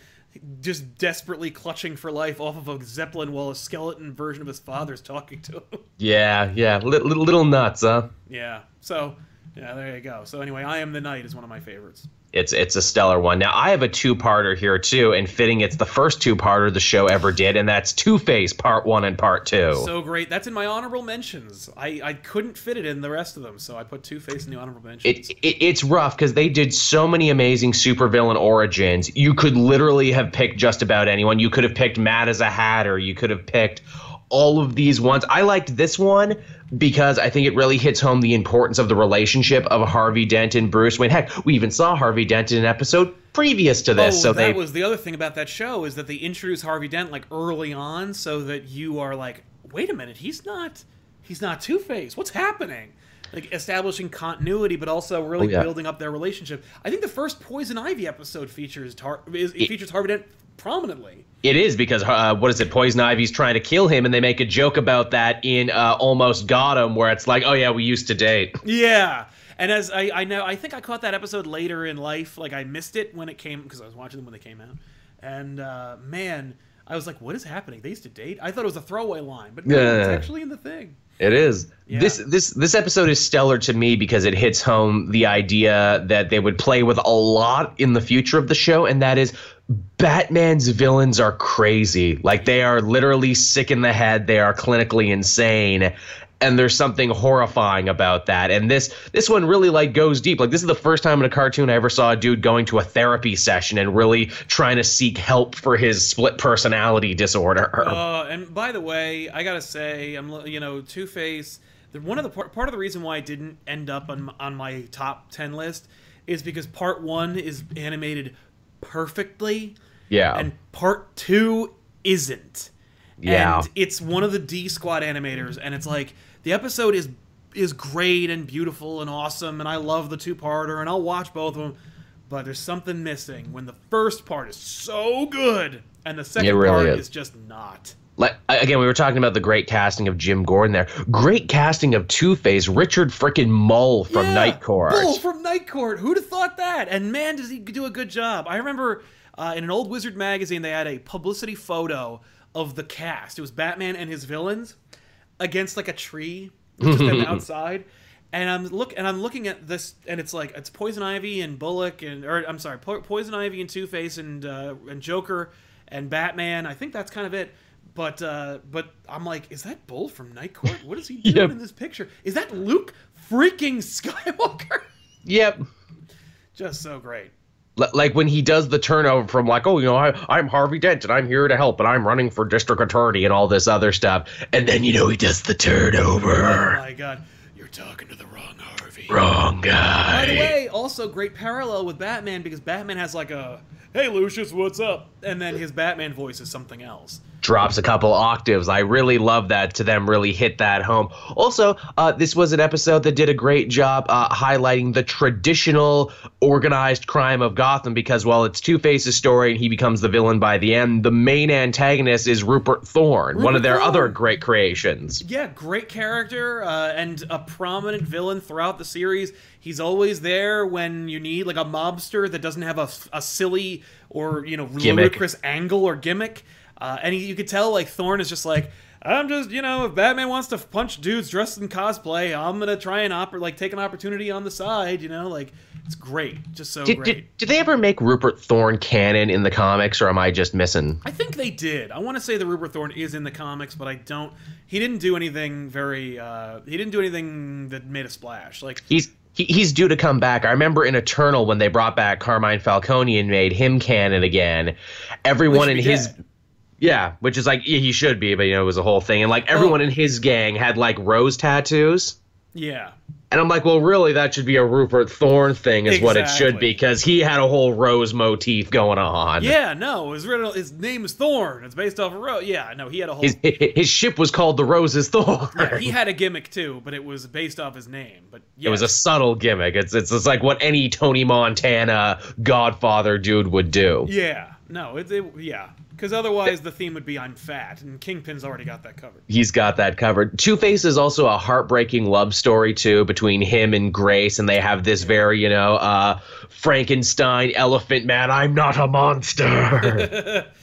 just desperately clutching for life off of a zeppelin while a skeleton version of his father's talking to him. Yeah, yeah. Li- little nuts, huh? yeah. So, yeah, there you go. So anyway, I am the night is one of my favorites. It's it's a stellar one. Now I have a two-parter here too, and fitting it's the first two-parter the show ever did, and that's Two Face Part One and Part Two. So great. That's in my honorable mentions. I, I couldn't fit it in the rest of them, so I put Two Face in the honorable mentions. it, it it's rough because they did so many amazing supervillain origins. You could literally have picked just about anyone. You could have picked Mad as a Hatter. You could have picked all of these ones. I liked this one because I think it really hits home the importance of the relationship of Harvey Dent and Bruce Wayne. Heck, we even saw Harvey Dent in an episode previous to this. oh, so that they was the other thing about that show is that they introduce Harvey Dent like early on, so that you are like, wait a minute, he's not, he's not Two Face. What's happening? Like establishing continuity, but also really Oh, yeah. building up their relationship. I think the first Poison Ivy episode features Tar- is, it features Harvey Dent prominently. It is because uh, what is it? Poison Ivy's trying to kill him, and they make a joke about that in uh, Almost Got Him, where it's like, "Oh yeah, we used to date." Yeah. And as I, I know, I think I caught that episode later in life. Like I missed it when it came because I was watching them when they came out. And uh, man, I was like, "What is happening? They used to date." I thought it was a throwaway line, but no, it's actually in the thing. It is. Yeah. This this this episode is stellar to me because it hits home the idea that they would play with a lot in the future of the show, and that is Batman's villains are crazy. Like they are literally sick in the head. They are clinically insane. and there's something horrifying about that and this this one really like goes deep like this is the first time in a cartoon i ever saw a dude going to a therapy session and really trying to seek help for his split personality disorder Uh, and by the way, I gotta say, I'm you know Two Face. One of the part, part of the reason why I didn't end up on on my top ten list is because part one is animated perfectly, yeah and part two isn't. Yeah. and it's one of the D Squad animators, and it's like the episode is is great and beautiful and awesome, and I love the two parter, and I'll watch both of them. But there's something missing when the first part is so good, and the second really part is. is just not. Like again we were talking about the great casting of jim gordon there great casting of two-face richard frickin' Moll from Yeah, night court Bull from Night Court. Who'd have thought that? And man, does he do a good job. I remember uh, in an old Wizard magazine, they had a publicity photo of the cast. It was Batman and his villains against like a tree, just them outside. And I'm look and I'm looking at this, and it's like it's Poison Ivy and Bullock, and or I'm sorry, po- Poison Ivy and Two Face and uh, and Joker and Batman. I think that's kind of it. But uh, but I'm like, is that Bull from Night Court? What is he doing Yep. in this picture? Is that Luke freaking Skywalker? yep Just so great. L- like when he does the turnover from like oh you know I, i'm harvey dent and i'm here to help and i'm running for district attorney and all this other stuff and then you know he does the turnover. Oh my god, you're talking to the wrong Harvey. wrong guy By the way, also great parallel with Batman because Batman has like a "Hey Lucius, what's up?" and then his Batman voice is something else. drops a couple octaves. I really love that to them really hit that home. Also, uh, this was an episode that did a great job uh, highlighting the traditional organized crime of Gotham because while it's Two Face's story and he becomes the villain by the end, the main antagonist is Rupert Thorne, one of their Thorne. other great creations. Yeah, great character uh, and a prominent villain throughout the series. He's always there when you need like a mobster that doesn't have a, a silly or you know Gimmick. ludicrous angle or gimmick. Uh, and he, you could tell like Thorne is just like I'm just you know if Batman wants to punch dudes dressed in cosplay, I'm gonna try and oper- like take an opportunity on the side. You know, like it's great, just so Did, great. did, did they ever make Rupert Thorne canon in the comics, or am I just missing? I think they did. I want to say the Rupert Thorne is in the comics, but I don't. He didn't do anything very. Uh, he didn't do anything that made a splash. Like He's he, he's due to come back. I remember in Eternal when they brought back Carmine Falcone and made him canon again. Everyone in his dead. yeah, which is like yeah, he should be, but you know it was a whole thing. And like everyone Oh. in his gang had like rose tattoos. yeah, And I'm like, well, really, that should be a Rupert Thorne thing, is what it should be, because he had a whole rose motif going on. yeah. No, his riddle. His name is Thorn. It's based off a rose. Yeah, no, he had a whole. His, his ship was called the Rose's Thorn. yeah, he had a gimmick too, but it was based off his name. But It was a subtle gimmick. It's, it's it's like what any Tony Montana Godfather dude would do. Yeah, no, it, it yeah. Because otherwise, the theme would be I'm fat, and Kingpin's already got that covered. He's got that covered. Two Face is also a heartbreaking love story too between him and Grace, and they have this very, you know, uh, Frankenstein elephant man. I'm not a monster.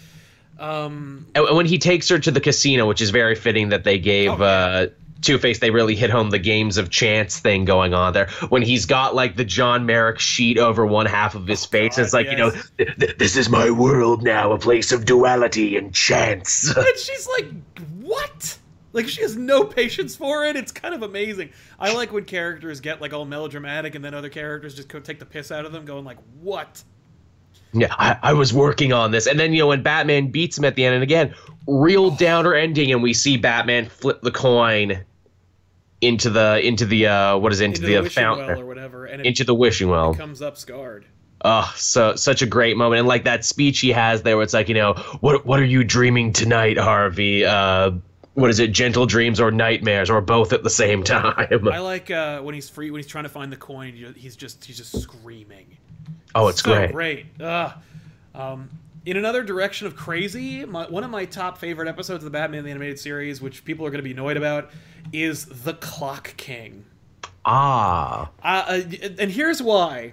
Um, and when he takes her to the casino, which is very fitting that they gave Oh, uh, Two Face, they really hit home the games of chance thing going on there. When he's got like the John Merrick sheet over one half of his oh, face, God, it's like you know, th- th- this is my world now, a place of duality and chance. and she's like, "What?" Like she has no patience for it. It's kind of amazing. I like when characters get like all melodramatic, and then other characters just go take the piss out of them, going like, "What?" Yeah, I, I was working on this. And then, you know, when Batman beats him at the end, and again, real oh. downer ending, and we see Batman flip the coin into the, into the, uh, what is it, into, Into the, the wishing fountain, well or whatever, and into the wishing well. comes up scarred. Oh, so, such a great moment. And like that speech he has there, where it's like, you know, what, what are you dreaming tonight, Harvey? Uh, what is it, gentle dreams or nightmares, or both at the same time? I like uh, when he's free when he's trying to find the coin. He's just he's just screaming. Oh, it's so great. great. Ugh. Um, in another direction of crazy, my, one of my top favorite episodes of the Batman the Animated Series, which people are going to be annoyed about, is the Clock King. Ah. Uh, uh, and here's why.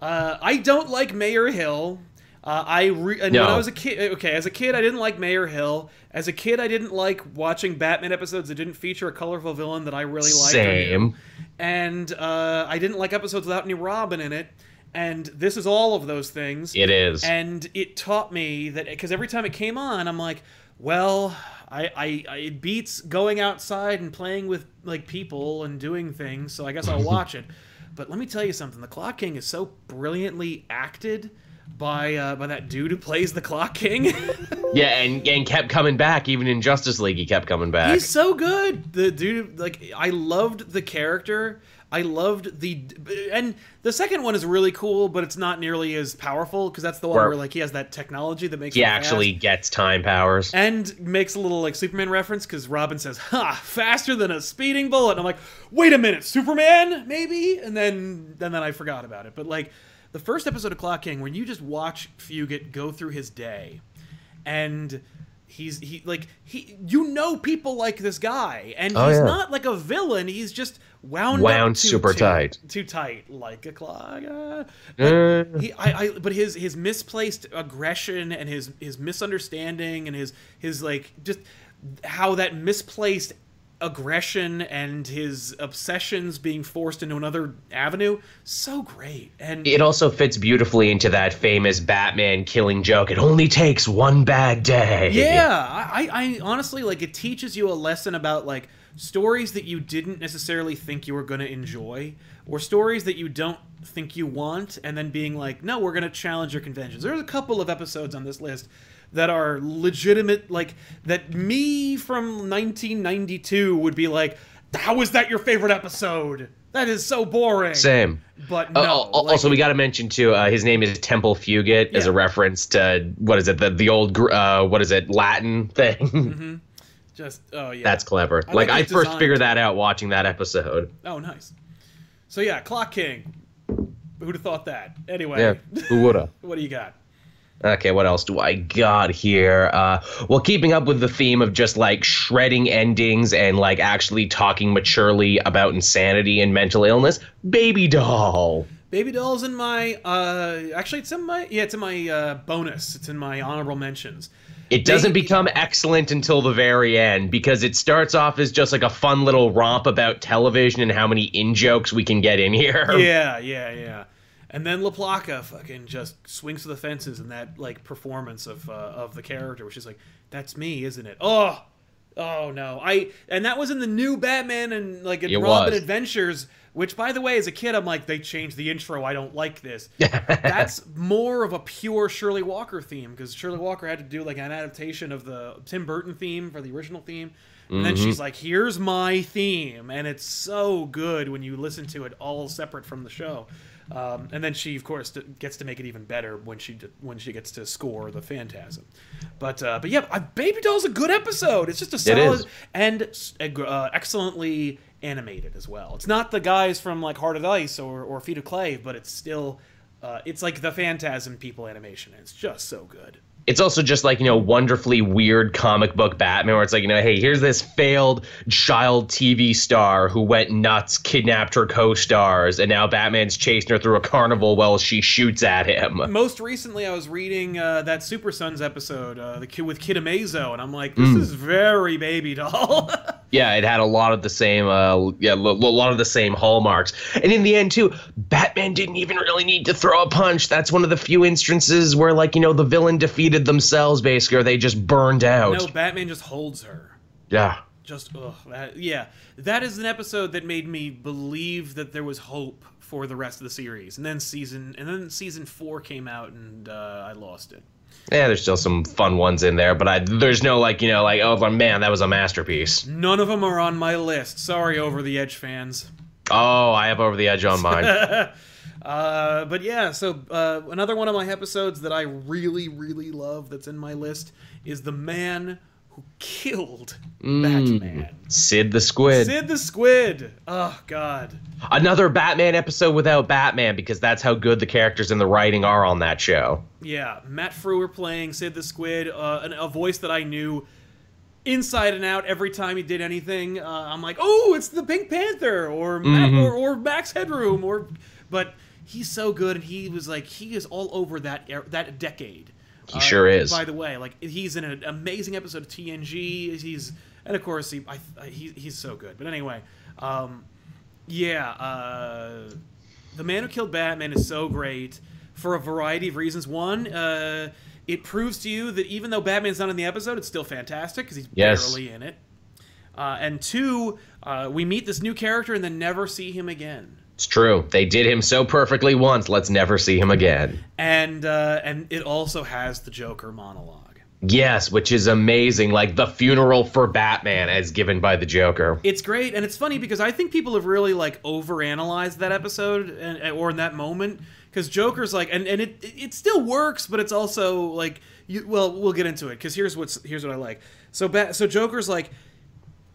Uh, I don't like Mayor Hill. Uh, I re- and when I was a kid, okay, as a kid, I didn't like Mayor Hill. As a kid, I didn't like watching Batman episodes that didn't feature a colorful villain that I really liked. Same. And uh, I didn't like episodes without any Robin in it. and this is all of those things. It is. And it taught me that because every time it came on, I'm like, well, I, I, I it beats going outside and playing with like people and doing things, so I guess I'll watch it. But let me tell you something: the Clock King is so brilliantly acted by uh, by that dude who plays the Clock King. yeah, and and kept coming back even in Justice League. He kept coming back. He's so good. The dude, like, I loved the character. I loved the, and the second one is really cool, but it's not nearly as powerful because that's the one Where- where like he has that technology that makes he him actually fast. gets time powers. and makes a little like Superman reference because Robin says, "Ha, faster than a speeding bullet." And I'm like, "Wait a minute, Superman, maybe?" And then and then I forgot about it. But like the first episode of Clock King, when you just watch Fugate go through his day, and he's he like he you know people like this guy, and Oh, he's yeah. not like a villain. He's just wound Wound up too, super too- tight. too tight, like a clock. uh, Uh. he, I, I, but his his misplaced aggression and his his misunderstanding and his his like just how that misplaced aggression and his obsessions being forced into another avenue so great and It also fits beautifully into that famous Batman killing joke. It only takes one bad day. Yeah, I, I honestly like it teaches you a lesson about like stories that you didn't necessarily think you were going to enjoy, or stories that you don't think you want, and then being like, no, we're going to challenge your conventions. There's a couple of episodes on this list that are legitimate, like that me from 1992 would be like, how is that your favorite episode? That is so boring. Same. But no. Uh, al- like, also, we got to mention too. Uh, his name is Temple Fugate, as a reference to what is it? The the old gr- uh, what is it? Latin thing. just oh yeah. That's clever. I like like I first design, figured that out watching that episode. Oh, nice. So yeah, Clock King. Who'd have thought that? Anyway, Yeah. Who woulda? what do you got? Okay, what else do I got here? Uh, well, keeping up with the theme of just like shredding endings and like actually talking maturely about insanity and mental illness, Baby Doll. Baby Doll's in my. uh Actually, it's in my. Yeah, it's in my uh bonus. It's in my honorable mentions. It doesn't become excellent until the very end because it starts off as just like a fun little romp about television and how many in jokes we can get in here. Yeah, yeah, yeah. And then La Placa fucking just swings to the fences in that like performance of uh, of the character, which is like, that's me, isn't it? Oh, oh no, I and that was in the new Batman and like in Robin was. Adventures, which by the way, as a kid, I'm like, they changed the intro. I don't like this. that's more of a pure Shirley Walker theme because Shirley Walker had to do like an adaptation of the Tim Burton theme for the original theme. And then she's like, "Here's my theme," and it's so good when you listen to it all separate from the show. Um, and then she, of course, gets to make it even better when she when she gets to score the Phantasm. But uh, but yeah, Baby Doll's a good episode. It's just a solid and uh, excellently animated as well. It's not the guys from like Heart of Ice or or Feet of Clay, but it's still uh, it's like the Phantasm people animation. It's just so good. It's also just like you know wonderfully weird comic book batman where it's like you know hey here's this failed child tv star who went nuts kidnapped her co-stars and now batman's chasing her through a carnival while she shoots at him Most recently, I was reading uh, that Super Sons episode, uh, the kid with Kid Amazo, and I'm like, this Mm. is very Baby Doll. yeah it had a lot of the same uh yeah a lot of the same hallmarks. And in the end too batman didn't even really need to throw a punch. That's one of the few instances where like you know the villain defeated themselves basically or they just burned out. No, Batman just holds her. yeah. Just ugh, that, yeah. That is an episode that made me believe that there was hope for the rest of the series. And then season and then season four came out and uh, i lost it Yeah, there's still some fun ones in there, but I, there's no like you know like oh man that was a masterpiece. none of them are on my list sorry over the edge fans Oh, I have over the edge on mine. uh, but yeah so uh, another one of my episodes that i really really love that's in my list is the man who killed batman Sid the Squid. sid the squid oh god Another Batman episode without Batman because that's how good the characters and the writing are on that show. Yeah, Matt Frewer playing Sid the Squid, uh, an, a voice that I knew inside and out every time he did anything. Uh, I'm like, oh, it's the Pink Panther or Matt, or, or Max Headroom or, but he's so good and he was like he is all over that er- that decade. He sure is. By the way, like he's in an amazing episode of TNG. He's and of course he, I, he he's so good. But anyway, um, yeah. Uh, The Man Who Killed Batman is so great for a variety of reasons. One, uh, it proves to you that even though Batman's not in the episode, it's still fantastic because he's Yes. barely in it. Uh, and two, uh, we meet this new character and then never see him again. It's true. They did him so perfectly once. Let's never see him again. And uh, and it also has the Joker monologue. Yes, which is amazing. Like the funeral for Batman as given by the Joker. It's great, and it's funny because I think people have really like overanalyzed that episode and, or in that moment because Joker's like, and, and it it still works, but it's also like you. Well, we'll get into it because here's what's here's what I like. So bat, so Joker's like,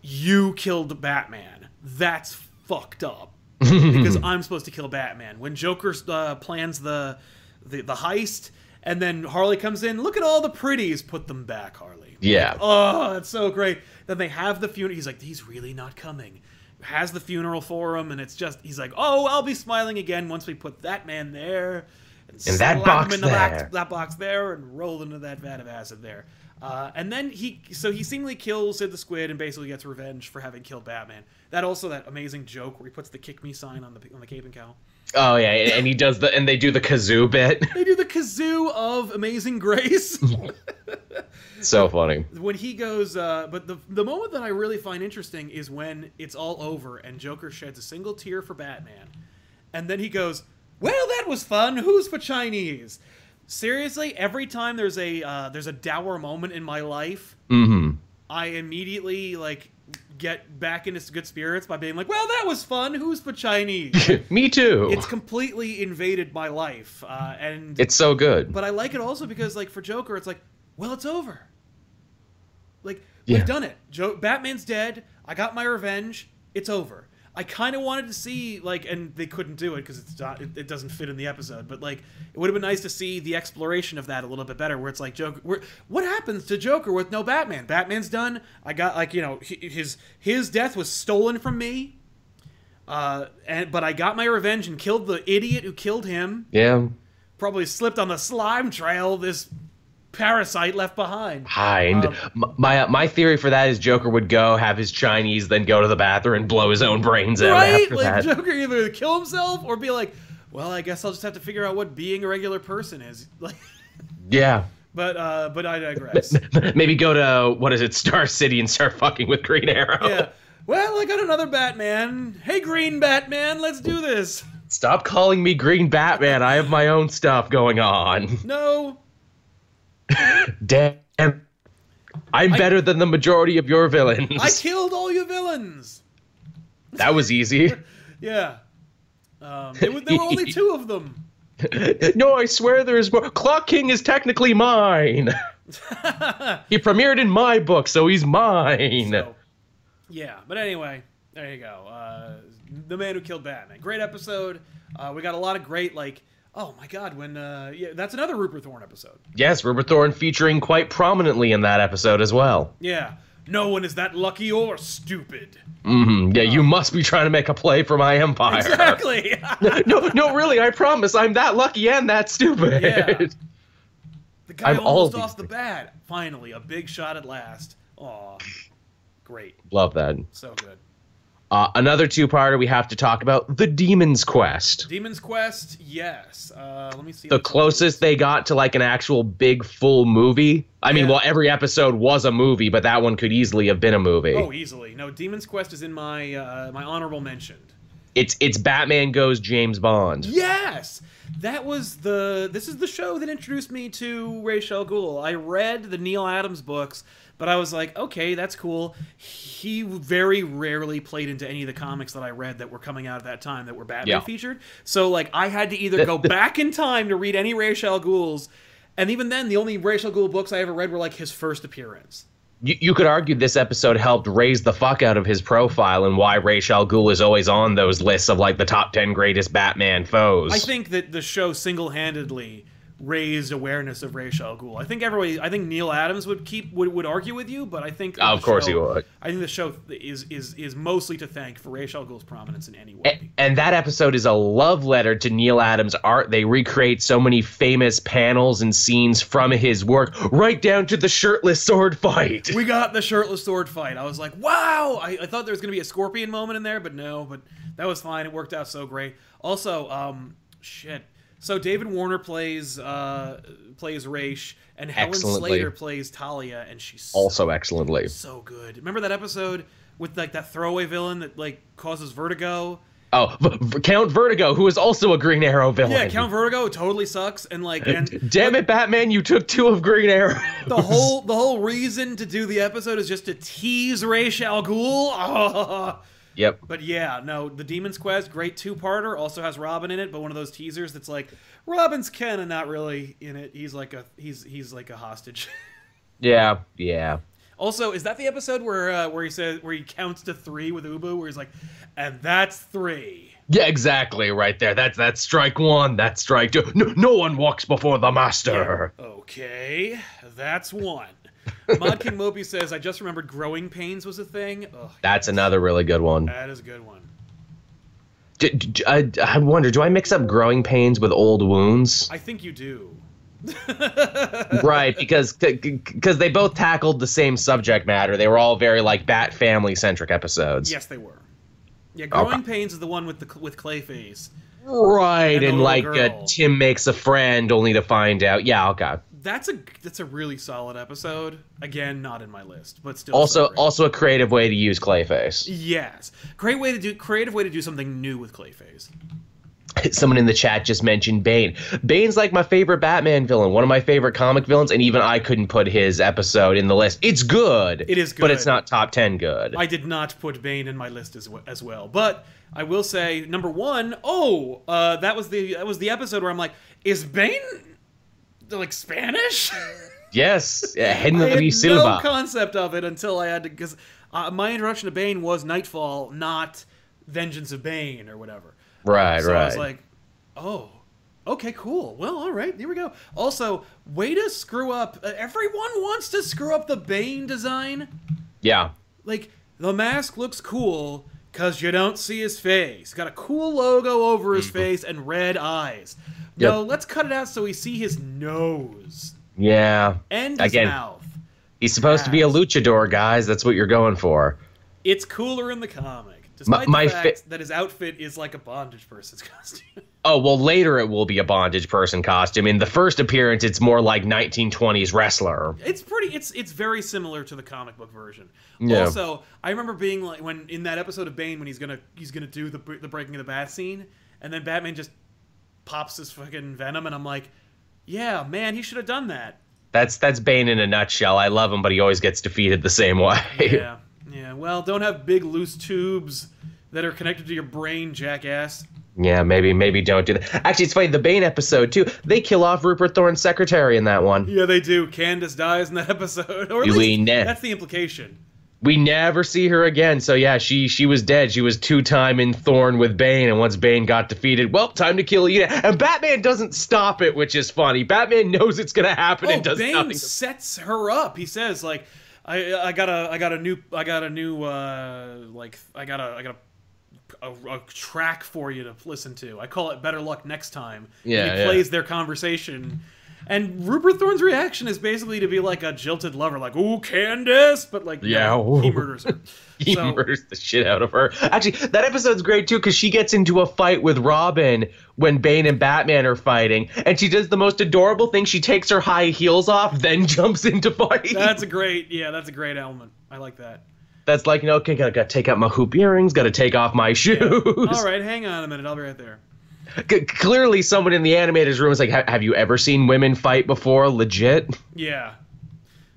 you killed Batman. That's fucked up because I'm supposed to kill Batman. When Joker uh, plans the, the the heist, and then Harley comes in, look at all the pretties, put them back, Harley. Yeah. Oh, that's so great. Then they have the funeral. He's like, he's really not coming. Has the funeral for him, and it's just he's like, oh, I'll be smiling again once we put that man there, and, In that box him in the there. That box there, and roll into that vat of acid there. Uh, and then he, so he seemingly kills Sid the Squid and basically gets revenge for having killed Batman. That also that amazing joke where he puts the "kick me" sign on the on the cape and cowl. Oh yeah, and he does the and they do the kazoo bit. They do the kazoo of Amazing Grace. so funny. when he goes uh, but the the moment that i really find interesting is when it's all over and joker sheds a single tear for batman and then he goes well that was fun who's for chinese seriously every time there's a uh, there's a dour moment in my life hmm i immediately like get back into good spirits by being like well that was fun who's for chinese Me too. it's completely invaded my life uh, and It's so good. but I like it also because, like, for Joker, it's like, well, it's over. Like, Yeah. we've done it. Jo- Batman's dead. I got my revenge. It's over. I kind of wanted to see, like, and they couldn't do it because it's not, it, it doesn't fit in the episode. But like, it would have been nice to see the exploration of that a little bit better, where it's like Joker. Where, what happens to Joker with no Batman? Batman's done. I got like you know his his death was stolen from me. Uh, and but I got my revenge and killed the idiot who killed him yeah. probably slipped on the slime trail this parasite left behind. Hind. Um, my my theory for that is Joker would go have his Chinese, then go to the bathroom and blow his own brains out Right? after Like that. Joker either kill himself or be like, well, I guess I'll just have to figure out what being a regular person is. Like yeah. but uh but I digress. Maybe go to what is it, Star City, and start fucking with Green Arrow. yeah. Well, I got another Batman. Hey Green Batman, let's do this. Stop calling me Green Batman. I have my own stuff going on. No. Damn. I'm better than the majority of your villains. I killed all your villains. that was easy. Yeah. Um, there, were, there were only two of them. no, I swear there is more. Clock King is technically mine. he premiered in my book, so he's mine. So, yeah, but anyway, there you go. Uh, the Man Who Killed Batman. Great episode. Uh, we got a lot of great like. Oh my God! When uh, yeah, that's another Rupert Thorne episode. Yes, Rupert Thorne featuring quite prominently in that episode as well. Yeah, no one is that lucky or stupid. Mm-hmm. Yeah, you must be trying to make a play for my empire. Exactly. no, no, really, I promise, I'm that lucky and that stupid. Yeah. the guy I'm almost off the bat. Finally, a big shot at last. Aw, great. Love that. So good. Uh, another two-parter we have to talk about: the Demon's Quest. Demon's Quest. Yes. Uh, let me see. The closest they got to like an actual big full movie. I mean, Yeah. well, every episode was a movie, but that one could easily have been a movie. Oh, easily. No, Demon's Quest is in my uh, my honorable mentioned. It's it's Batman goes James Bond. Yes, that was the. This is the show that introduced me to Ra's al Ghul. I read the Neal Adams books, but I was like, okay, that's cool. He very rarely played into any of the comics that I read that were coming out at that time that were Batman Yeah. featured. So like, I had to either go back in time to read any Ra's al Ghul's, and even then, the only Ra's al Ghul books I ever read were like his first appearance. You, you could argue this episode helped raise the fuck out of his profile and why Ra's al Ghul is always on those lists of like the top ten greatest Batman foes. I think that the show single-handedly raised awareness of Ra's al Ghul. I think everybody, I think Neal Adams would keep would, would argue with you, but I think Of the course he would. I think the show is is is mostly to thank for Ra's al Ghul's prominence in any way. And that episode is a love letter to Neal Adams' art. They recreate so many famous panels and scenes from his work, right down to the shirtless sword fight. we got the shirtless sword fight. I was like, wow! I, I thought there was gonna be a scorpion moment in there, but no. But that was fine. It worked out so great. Also, um, shit. So David Warner plays uh, plays Ra's, and Helen Slater plays Talia, and she's Also excellently. so good. Remember that episode with like that throwaway villain that like causes vertigo? Oh, v- Count Vertigo, who is also a Green Arrow villain. Yeah, Count Vertigo totally sucks, and like, and Damn it, Batman! You took two of Green Arrow. the whole the whole reason to do the episode is just to tease Ra's al Ghul. Ah. Yep. But yeah, no, the Demon's Quest, great two-parter, also has Robin in it, but one of those teasers that's like Robin's kind of not really in it. He's like a he's he's like a hostage. Yeah. Yeah. also, is that the episode where uh, where he says where he counts to three with Ubu, where he's like, and that's three. Yeah, exactly. Right there. That's that's strike one. That's strike two. No, no one walks before the master. Okay, that's one. Mod King Mopey says, I just remembered growing pains was a thing. That's another really good one. that is a good one. I wonder, do I mix up growing pains with old wounds? I think you do. right, because because they both tackled the same subject matter. They were all very like Bat family centric episodes. Yes, they were. Yeah, growing Okay. pains is the one with the with Clayface. Right, And and, like uh. Tim makes a friend only to find out. Yeah, okay. That's a that's a really solid episode. Again, not in my list, but still. Also, so also a creative way to use Clayface. yes, great way to do creative way to do something new with Clayface. Someone in the chat just mentioned Bane. Bane's like my favorite Batman villain, one of my favorite comic villains, and even I couldn't put his episode in the list. It's good. It is good. but it's not top ten good. I did not put Bane in my list as well, as well. But I will say number one, oh, uh, that was the that was the episode where I'm like, is Bane like Spanish? yes, yeah, Henry I had no Silva. concept of it until I had to because uh, my introduction to Bane was Nightfall, not Vengeance of Bane or whatever. right, so right. I was like, oh. Okay, cool. Well, all right, here we go. Also, way to screw up. Uh, everyone wants to screw up the Bane design. yeah, like the mask looks cool because you don't see his face. Got a cool logo over his face and red eyes. No, let's cut it out so we see his nose yeah. and his Again. mouth. He's supposed to be a luchador, guys. That's what you're going for. It's cooler in the comic, despite my the fa- fact that his outfit is like a bondage person's costume. Oh well, later it will be a bondage person costume. In the first appearance, it's more like 1920s wrestler. it's pretty. It's it's very similar to the comic book version. Yeah. Also, I remember being like when in that episode of Bane when he's gonna he's gonna do the the breaking of the bat scene, and then Batman just pops his fucking venom, and I'm like, yeah, man, he should have done that. That's that's Bane in a nutshell. I love him, but he always gets defeated the same way. Yeah, yeah. Well, don't have big loose tubes that are connected to your brain, jackass. Yeah, maybe maybe don't do that. Actually, it's funny. The Bane episode too. They kill off Rupert Thorne's secretary in that one. Yeah, they do. Candace dies in that episode, or at least that's the implication. We never see her again. So yeah, she she was dead. She was two time in Thorne with Bane, and once Bane got defeated, well, time to kill you. And Batman doesn't stop it, which is funny. Batman knows it's gonna happen Oh, and does Bane nothing. sets her up. He says like, I I got a I got a new I got a new uh like I got a I got a. A, a track for you to listen to. I call it "Better Luck Next Time." Yeah, and he yeah. plays their conversation, and Rupert Thorne's reaction is basically to be like a jilted lover, like "Ooh, Candace," but like Yeah, no, he murders her. He So- murders the shit out of her. Actually, that episode's great too because she gets into a fight with Robin when Bane and Batman are fighting, and she does the most adorable thing. She takes her high heels off, then jumps into fight. That's a great, yeah, that's a great element. I like that. That's like, you know, okay, gotta, gotta take out my hoop earrings, gotta take off my shoes. All right, hang on a minute. I'll be right there. C- clearly, someone in the animators room is like, "Have you ever seen women fight before? Legit." Yeah.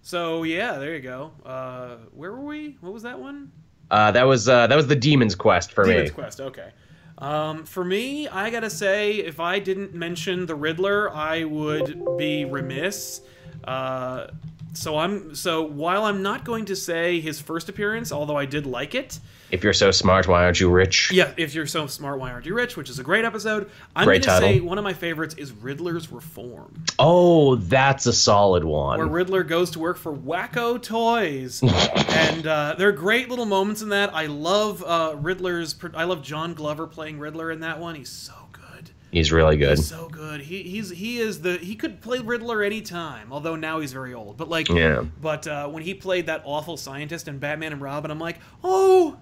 So yeah, there you go. Uh, where were we? What was that one? Uh, that was uh, that was the Demon's Quest for Demon's me. Quest. Okay. Um, for me, I gotta say, if I didn't mention the Riddler, I would be remiss. Uh, so I'm so while I'm not going to say his first appearance, although I did like it. If you're so smart, why aren't you rich? Yeah, if you're so smart, why aren't you rich? Which is a great episode. I'm Great gonna say one of my favorites is Riddler's Reform. Oh, that's a solid one. where. Riddler goes to work for Wacko Toys, and uh, there are great little moments in that. I love uh, Riddler's. I love John Glover playing Riddler in that one. He's so good, He's really good. He's so good. He he's he is the he could play Riddler anytime. Although now he's very old, but like Yeah. But uh, when he played that awful scientist in Batman and Robin, I'm like, oh,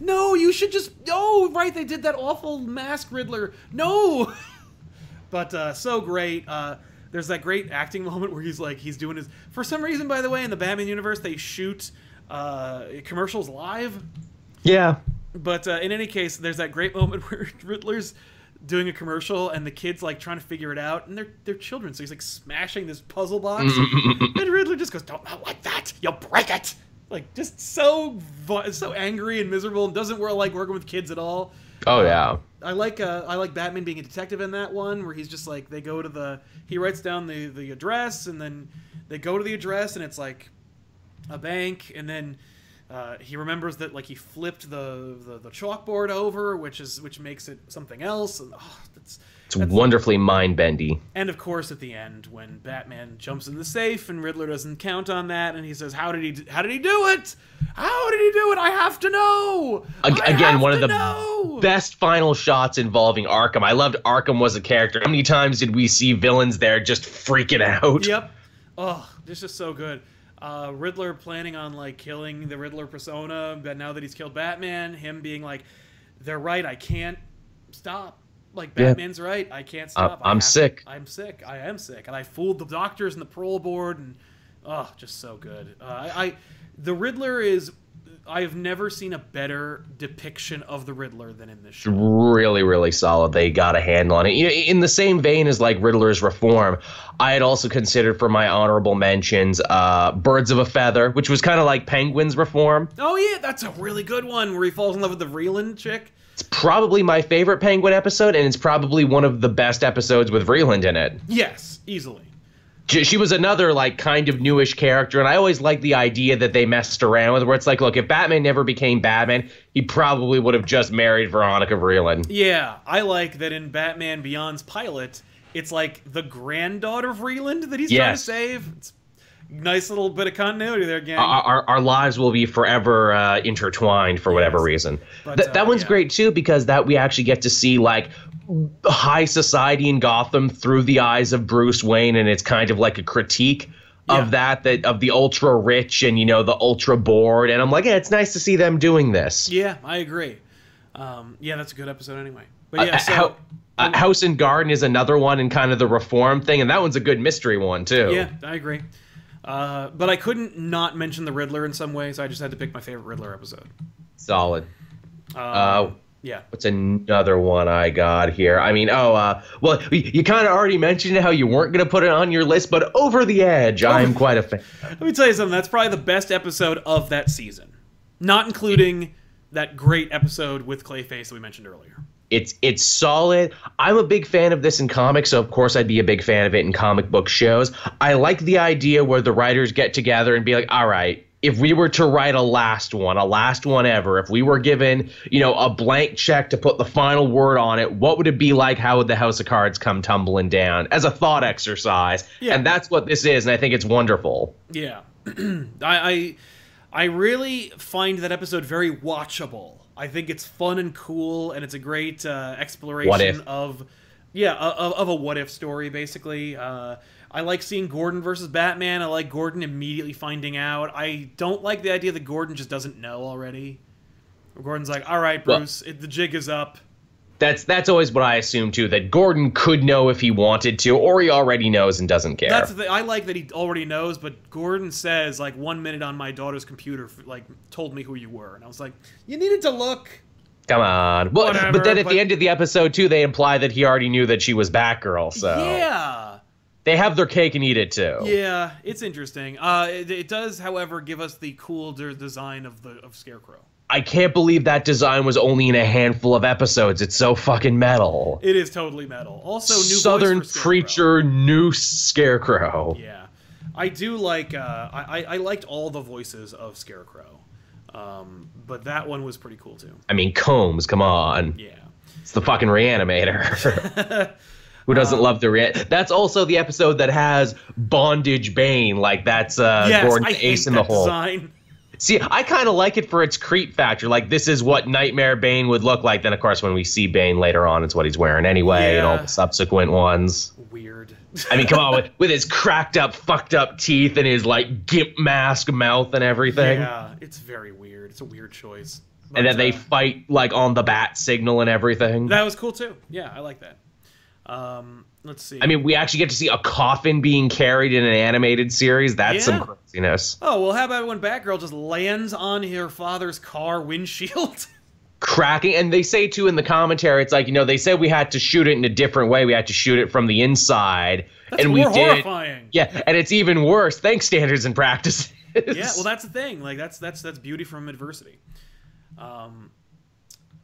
No, you should just. No, right? They did that awful mask Riddler. No. but uh, so great. Uh, there's that great acting moment where he's like, he's doing his. For some reason, by the way, in the Batman universe, they shoot uh, commercials live. Yeah. But uh, in any case, there's that great moment where Riddler's doing a commercial and the kids like trying to figure it out, and they're they're children, so he's like smashing this puzzle box, and Riddler just goes, "Don't not like that, you'll break it." Like just so so angry and miserable, and doesn't work like working with kids at all. Oh yeah. I like uh, I like Batman being a detective in that one where he's just like they go to the he writes down the the address and then they go to the address and it's like a bank and then uh, he remembers that like he flipped the, the the chalkboard over which is which makes it something else and oh, that's It's wonderfully mind bendy. and of course at the end when Batman jumps in the safe and Riddler doesn't count on that and he says how did he how did he do it how did he do it I have to know I Again, one of the know!" best final shots involving Arkham. I loved Arkham was a character. How many times did we see villains there just freaking out? Yep. Oh, this is so good. Uh, Riddler planning on like killing the Riddler persona, but now that he's killed Batman, him being like, "They're right. I can't stop. Like Yeah. Batman's right. I can't stop. I I'm have- sick." I'm sick. I am sick." And I fooled the doctors and the parole board, and oh, just so good. Uh, I, I, the Riddler is. I have never seen a better depiction of the Riddler than in this show. really, really solid. They got a handle on it. In the same vein as like Riddler's Reform, I had also considered for my honorable mentions uh, Birds of a Feather, which was kind of like Penguin's Reform. Oh yeah, that's a really good one where he falls in love with the Vreeland chick. It's probably my favorite Penguin episode, and it's probably one of the best episodes with Vreeland in it. Yes, easily. She was another like kind of newish character, and I always liked the idea that they messed around with, where it's like, look, if Batman never became Batman, he probably would have just married Veronica Vreeland. Yeah, I like that in Batman Beyond's pilot, it's like the granddaughter of Vreeland that he's trying to save. It's nice little bit of continuity there, gang. Our, our, our lives will be forever uh, intertwined for whatever Yes. reason. But, Th- uh, that one's yeah. great too because that we actually get to see like high society in Gotham through the eyes of Bruce Wayne, and it's kind of like a critique Yeah. of that that of the ultra rich and you know the ultra bored. And I'm like, yeah, it's nice to see them doing this. yeah, I agree. Um, yeah, that's a good episode anyway. But Uh, yeah, so Hou- uh, House and Garden is another one and kind of the reform thing, and that one's a good mystery one too. yeah, I agree. Uh, but I couldn't not mention the Riddler in some ways. I just had to pick my favorite Riddler episode. solid. Um, Uh, yeah. What's another one I got here? I mean, oh, uh, well, you, you kind of already mentioned how you weren't going to put it on your list, but Over the Edge, I'm quite a fan. Let me tell you something. That's probably the best episode of that season, not including that great episode with Clayface that we mentioned earlier. It's it's solid. I'm a big fan of this in comics, so of course I'd be a big fan of it in comic book shows. I like the idea where the writers get together and be like, all right. If we were to write a last one, a last one ever, if we were given, you know, a blank check to put the final word on it, what would it be like? How would the House of Cards come tumbling down? As a thought exercise. Yeah. And that's what this is, and I think it's wonderful. Yeah, I, I I really find that episode very watchable. I think it's fun and cool, and it's a great uh, exploration of yeah of, of a what if story. Basically, uh, I like seeing Gordon versus Batman. I like Gordon immediately finding out. I don't like the idea that Gordon just doesn't know already. Gordon's like, "All right, Well- Bruce, it, the jig is up." That's that's always what I assume too. That Gordon could know if he wanted to, or he already knows and doesn't care. That's the. I like that he already knows, but Gordon says like one minute on my daughter's computer, like told me who you were, and I was like, you needed to look. Come on. Well, Whatever, but then at but- the end of the episode too, they imply that he already knew that she was Batgirl. So Yeah, they have their cake and eat it too. yeah, it's interesting. Uh, it, it does, however, give us the cool de- design of the of Scarecrow. I can't believe that design was only in a handful of episodes. It's so fucking metal. It is totally metal. Also, new Southern preacher, new scarecrow. Yeah, I do like. Uh, I I- I liked all the voices of Scarecrow, um, but that one was pretty cool too. I mean, Combs, come on. Yeah. It's the fucking reanimator. Who Um, doesn't love the rea- That's also the episode that has Bondage Bane. Like that's uh, yes, Gordon's I ace in the hole. design. See, I kind of like it for its creep factor. Like this is what Nightmare Bane would look like. Then, of course, when we see Bane later on, it's what he's wearing anyway, and all the subsequent ones. Weird. I mean, come on, with, with his cracked up, fucked up teeth and his like gimp mask mouth and everything. Yeah, it's very weird. It's a weird choice. and then they uh, fight like on the bat signal and everything. That was cool too. Yeah, I like that. Um, let's see. I mean, we actually get to see a coffin being carried in an animated series. That's Yeah. some craziness. oh well, how about when Batgirl just lands on her father's car windshield? Cracking, and they say too in the commentary, it's like you know they said we had to shoot it in a different way. We had to shoot it from the inside, That's and we did. horrifying. Yeah, and it's even worse. Thanks standards and practices. Yeah, well, that's the thing. Like that's that's that's beauty from adversity. Um,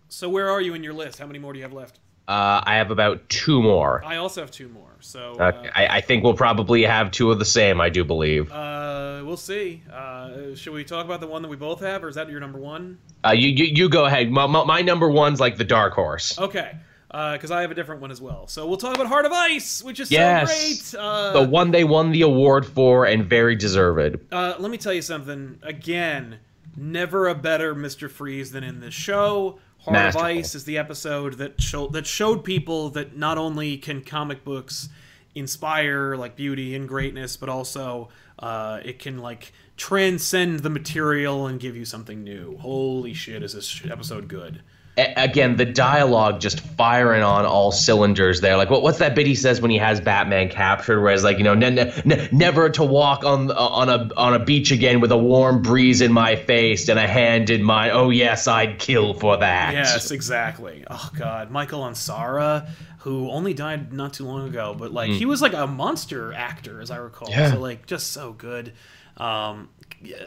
so where are you in your list? How many more do you have left? uh, I have about two more. I also have two more. So Okay, uh, I, I think we'll probably have two of the same. I do believe. uh, we'll see. Uh, should we talk about the one that we both have, or is that your number one? Uh, you, you you go ahead. My, my, my number one's like the dark horse. Okay. Because I have a different one as well. So we'll talk about Heart of Ice, which is Yes. so great. Uh, the one they won the award for and very deserved. Uh, let me tell you something. Again, never a better Mister Freeze than in this show. Heart Masterful. of Ice is the episode that showed that showed people that not only can comic books inspire like beauty and greatness, but also uh, it can like transcend the material and give you something new. Holy shit, is this episode good? Again, the dialogue just firing on all cylinders there. Like, what, what's that bit he says when he has Batman captured? Where it's like, you know, ne- ne- ne- never to walk on uh, on a on a beach again with a warm breeze in my face and a hand in my. Oh yes, I'd kill for that. Yes, exactly. Oh god, Michael Ansara, who only died not too long ago, but like hmm. he was like a monster actor, as I recall. Yeah. So like just so good. Um,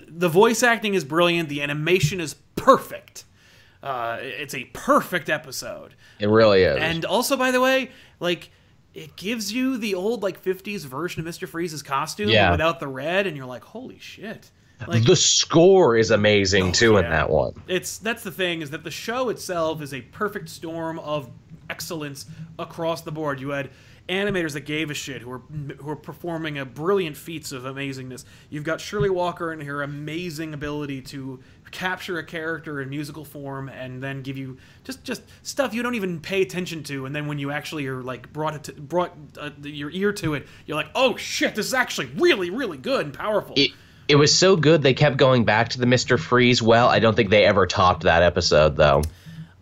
the voice acting is brilliant. The animation is perfect. Uh, it's a perfect episode. It really is. And also, by the way, like it gives you the old like '50s version of Mister Freeze's costume Yeah. without the red, and you're like, holy shit! Like the score is amazing too in that one. it's that's the thing is that the show itself is a perfect storm of excellence across the board. You had animators that gave a shit who are who were performing a brilliant feats of amazingness. You've got Shirley Walker and her amazing ability to capture a character in musical form and then give you just just stuff you don't even pay attention to and then when you actually are like brought it to, brought uh, your ear to it you're like oh shit this is actually really really good and powerful It, it was so good they kept going back to the Mr. Freeze well. I don't think they ever topped that episode though.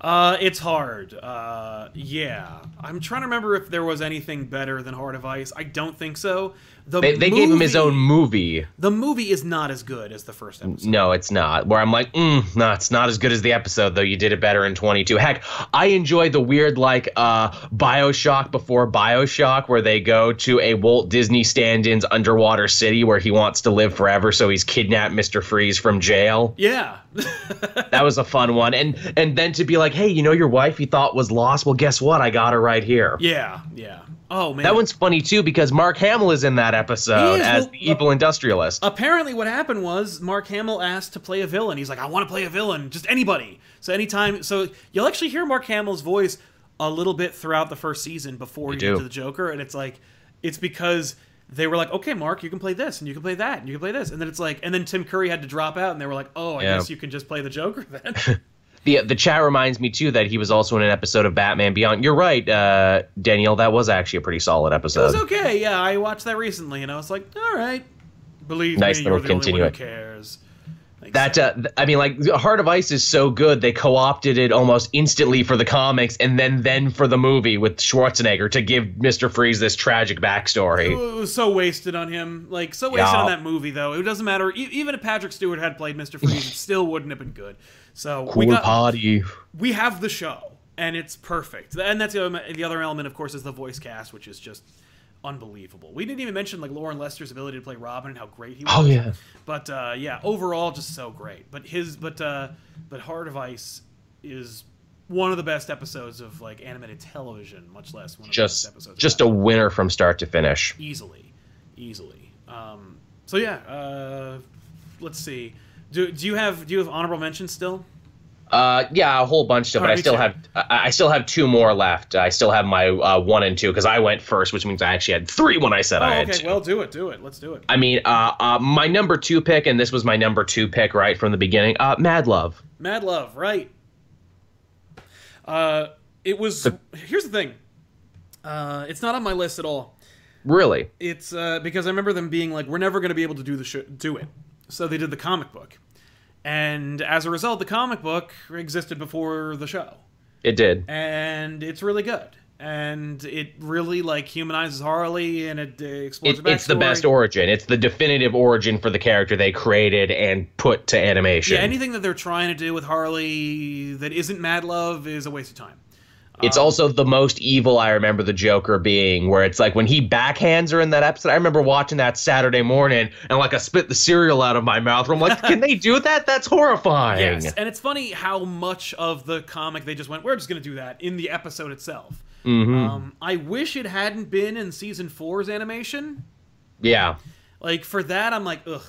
Uh, it's hard. Uh, yeah. I'm trying to remember if there was anything better than Heart of Ice. I don't think so. The They, they gave him his own movie. The movie is not as good as the first episode. No, it's not. Where I'm like, mm, no, it's not as good as the episode, though. You did it better in 22. Heck, I enjoy the weird, like, uh, Bioshock before Bioshock, where they go to a Walt Disney stand in's underwater city where he wants to live forever, so he's kidnapped Mr. Freeze from jail. Yeah. That was a fun one. And and then to be like, hey, you know your wife you thought was lost? Well, guess what? I got her right here. yeah. Yeah. Oh man. That one's funny too because Mark Hamill is in that episode as well, the evil industrialist. Apparently, what happened was Mark Hamill asked to play a villain. He's like, I want to play a villain, just anybody. So anytime, so you'll actually hear Mark Hamill's voice a little bit throughout the first season before you, do. get to the Joker, and it's like, it's because they were like, okay, Mark, you can play this, and you can play that, and you can play this, and then it's like, and then Tim Curry had to drop out, and they were like, oh, I Yeah. guess you can just play the Joker then. The the chat reminds me too that he was also in an episode of Batman Beyond. You're right, uh, Danielle. That was actually a pretty solid episode. it was okay, yeah. I watched that recently, and I was like, all right, believe Nice me, you're the only one who cares. That uh, I mean, like Heart of Ice is so good they co-opted it almost instantly for the comics and then then for the movie with Schwarzenegger to give Mister Freeze this tragic backstory. It was so wasted on him. Like so wasted Yeah. on that movie though. It doesn't matter. E- even if Patrick Stewart had played Mr. Freeze, it still wouldn't have been good. So we got party. we have the show and it's perfect. And that's the other, the other element, of course, is the voice cast, which is just unbelievable. We didn't even mention like Loren Lester's ability to play Robin and how great he was. Oh yeah. But uh, yeah, overall, just so great. But his, but uh, but Heart of Ice is one of the best episodes of like animated television, much less one of the Just best episodes. just a winner from start to finish. easily, easily. Um, so yeah, uh, let's see. Do, do you have do you have honorable mentions still? Uh, yeah, a whole bunch of, All but I still too. have I, I still have two more left. I still have my uh, one and two because I went first, which means I actually had three when I said Oh, I had okay. two. Well, do it. Do it. Let's do it. I mean, uh, uh, my number two pick, and this was my number two pick right from the beginning. Uh, Mad Love. Mad Love, right? Uh, it was. here's the thing. Uh, it's not on my list at all. Really? It's uh, because I remember them being like, "We're never going to be able to do the sh- do it," so they did the comic book, And as a result, the comic book existed before the show. It did. And it's really good. And it really like humanizes Harley and it uh, explores It, it's the best origin. It's the definitive origin for the character they created and put to animation. Yeah, anything that they're trying to do with Harley that isn't Mad Love is a waste of time. It's also the most evil I remember the Joker being, where it's like when he backhands her in that episode. I remember watching that Saturday morning and like I spit the cereal out of my mouth. I'm like, can they do that? That's horrifying. Yes, and it's funny how much of the comic they just went, we're just going to do that in the episode itself. Mm-hmm. Um, I wish it hadn't been in season four's animation. Yeah. Like for that, I'm like, ugh.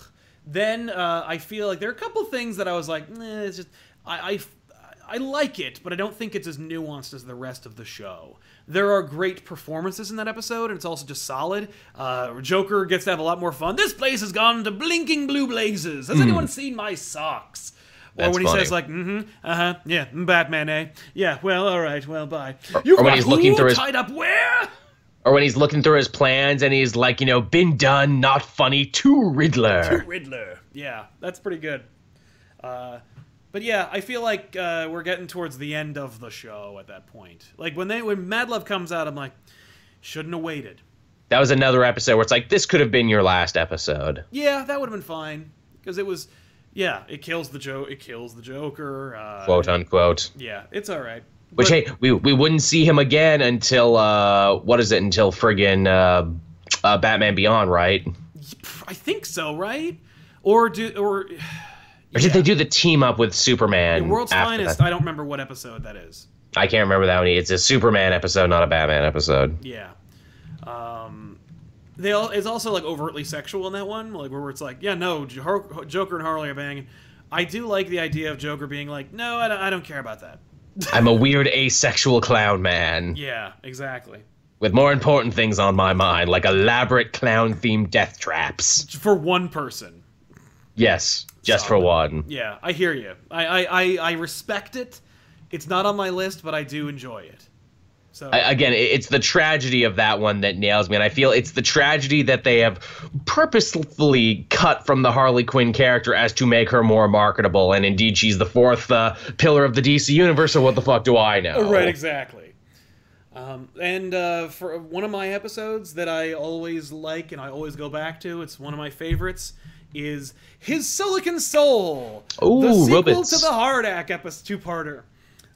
Then uh, I feel like there are a couple things that I was like, eh, it's just I, I I like it, but I don't think it's as nuanced as the rest of the show. There are great performances in that episode, and it's also just solid. Uh, Joker gets to have a lot more fun. This place has gone to blinking blue blazes. Has anyone seen my socks? Or That's when he funny. says like, mm-hmm, uh-huh, yeah, mm, Batman, eh? Yeah, well, all right, well, bye. You've or when he's looking through his- tied up where? Or when he's looking through his plans and he's like, you know, been done, not funny, to Riddler. Riddler. Yeah, that's pretty good. Uh, but yeah, I feel like uh, we're getting towards the end of the show at that point. Like when they when Mad Love comes out, I'm like, shouldn't have waited. That was another episode where it's like, this could have been your last episode. Yeah, that would have been fine because it was. Yeah, it kills the joke. It kills the Joker. Uh, Quote unquote. Yeah, it's all right. Which But- hey, we we wouldn't see him again until uh what is it? Until friggin' uh, uh Batman Beyond, right? I think so, right? Or do or Or did they do the team up with Superman? The World's Finest? that? I don't remember what episode that is. I can't remember that one. It's a Superman episode, not a Batman episode. Yeah. Um, they all, it's also like overtly sexual in that one, like where it's like, yeah, no, Joker and Harley are banging. I do like the idea of Joker being like, no, I don't, I don't care about that. I'm a weird asexual clown man Yeah, exactly. with more important things on my mind, like elaborate clown themed death traps. For one person. Yes, just for one. Yeah, I hear you. I, I, I, I respect it. It's not on my list, but I do enjoy it. So I, again, it's the tragedy of that one that nails me, and I feel it's the tragedy that they have purposefully cut from the Harley Quinn character as to make her more marketable. And indeed, she's the fourth uh, pillar of the DC universe. So what the fuck do I know? Right, exactly. Um, and uh, for one of my episodes that I always like and I always go back to, it's one of my favorites, is his Silicon Soul, Ooh, the sequel Robots. to the HARDAC episode two-parter.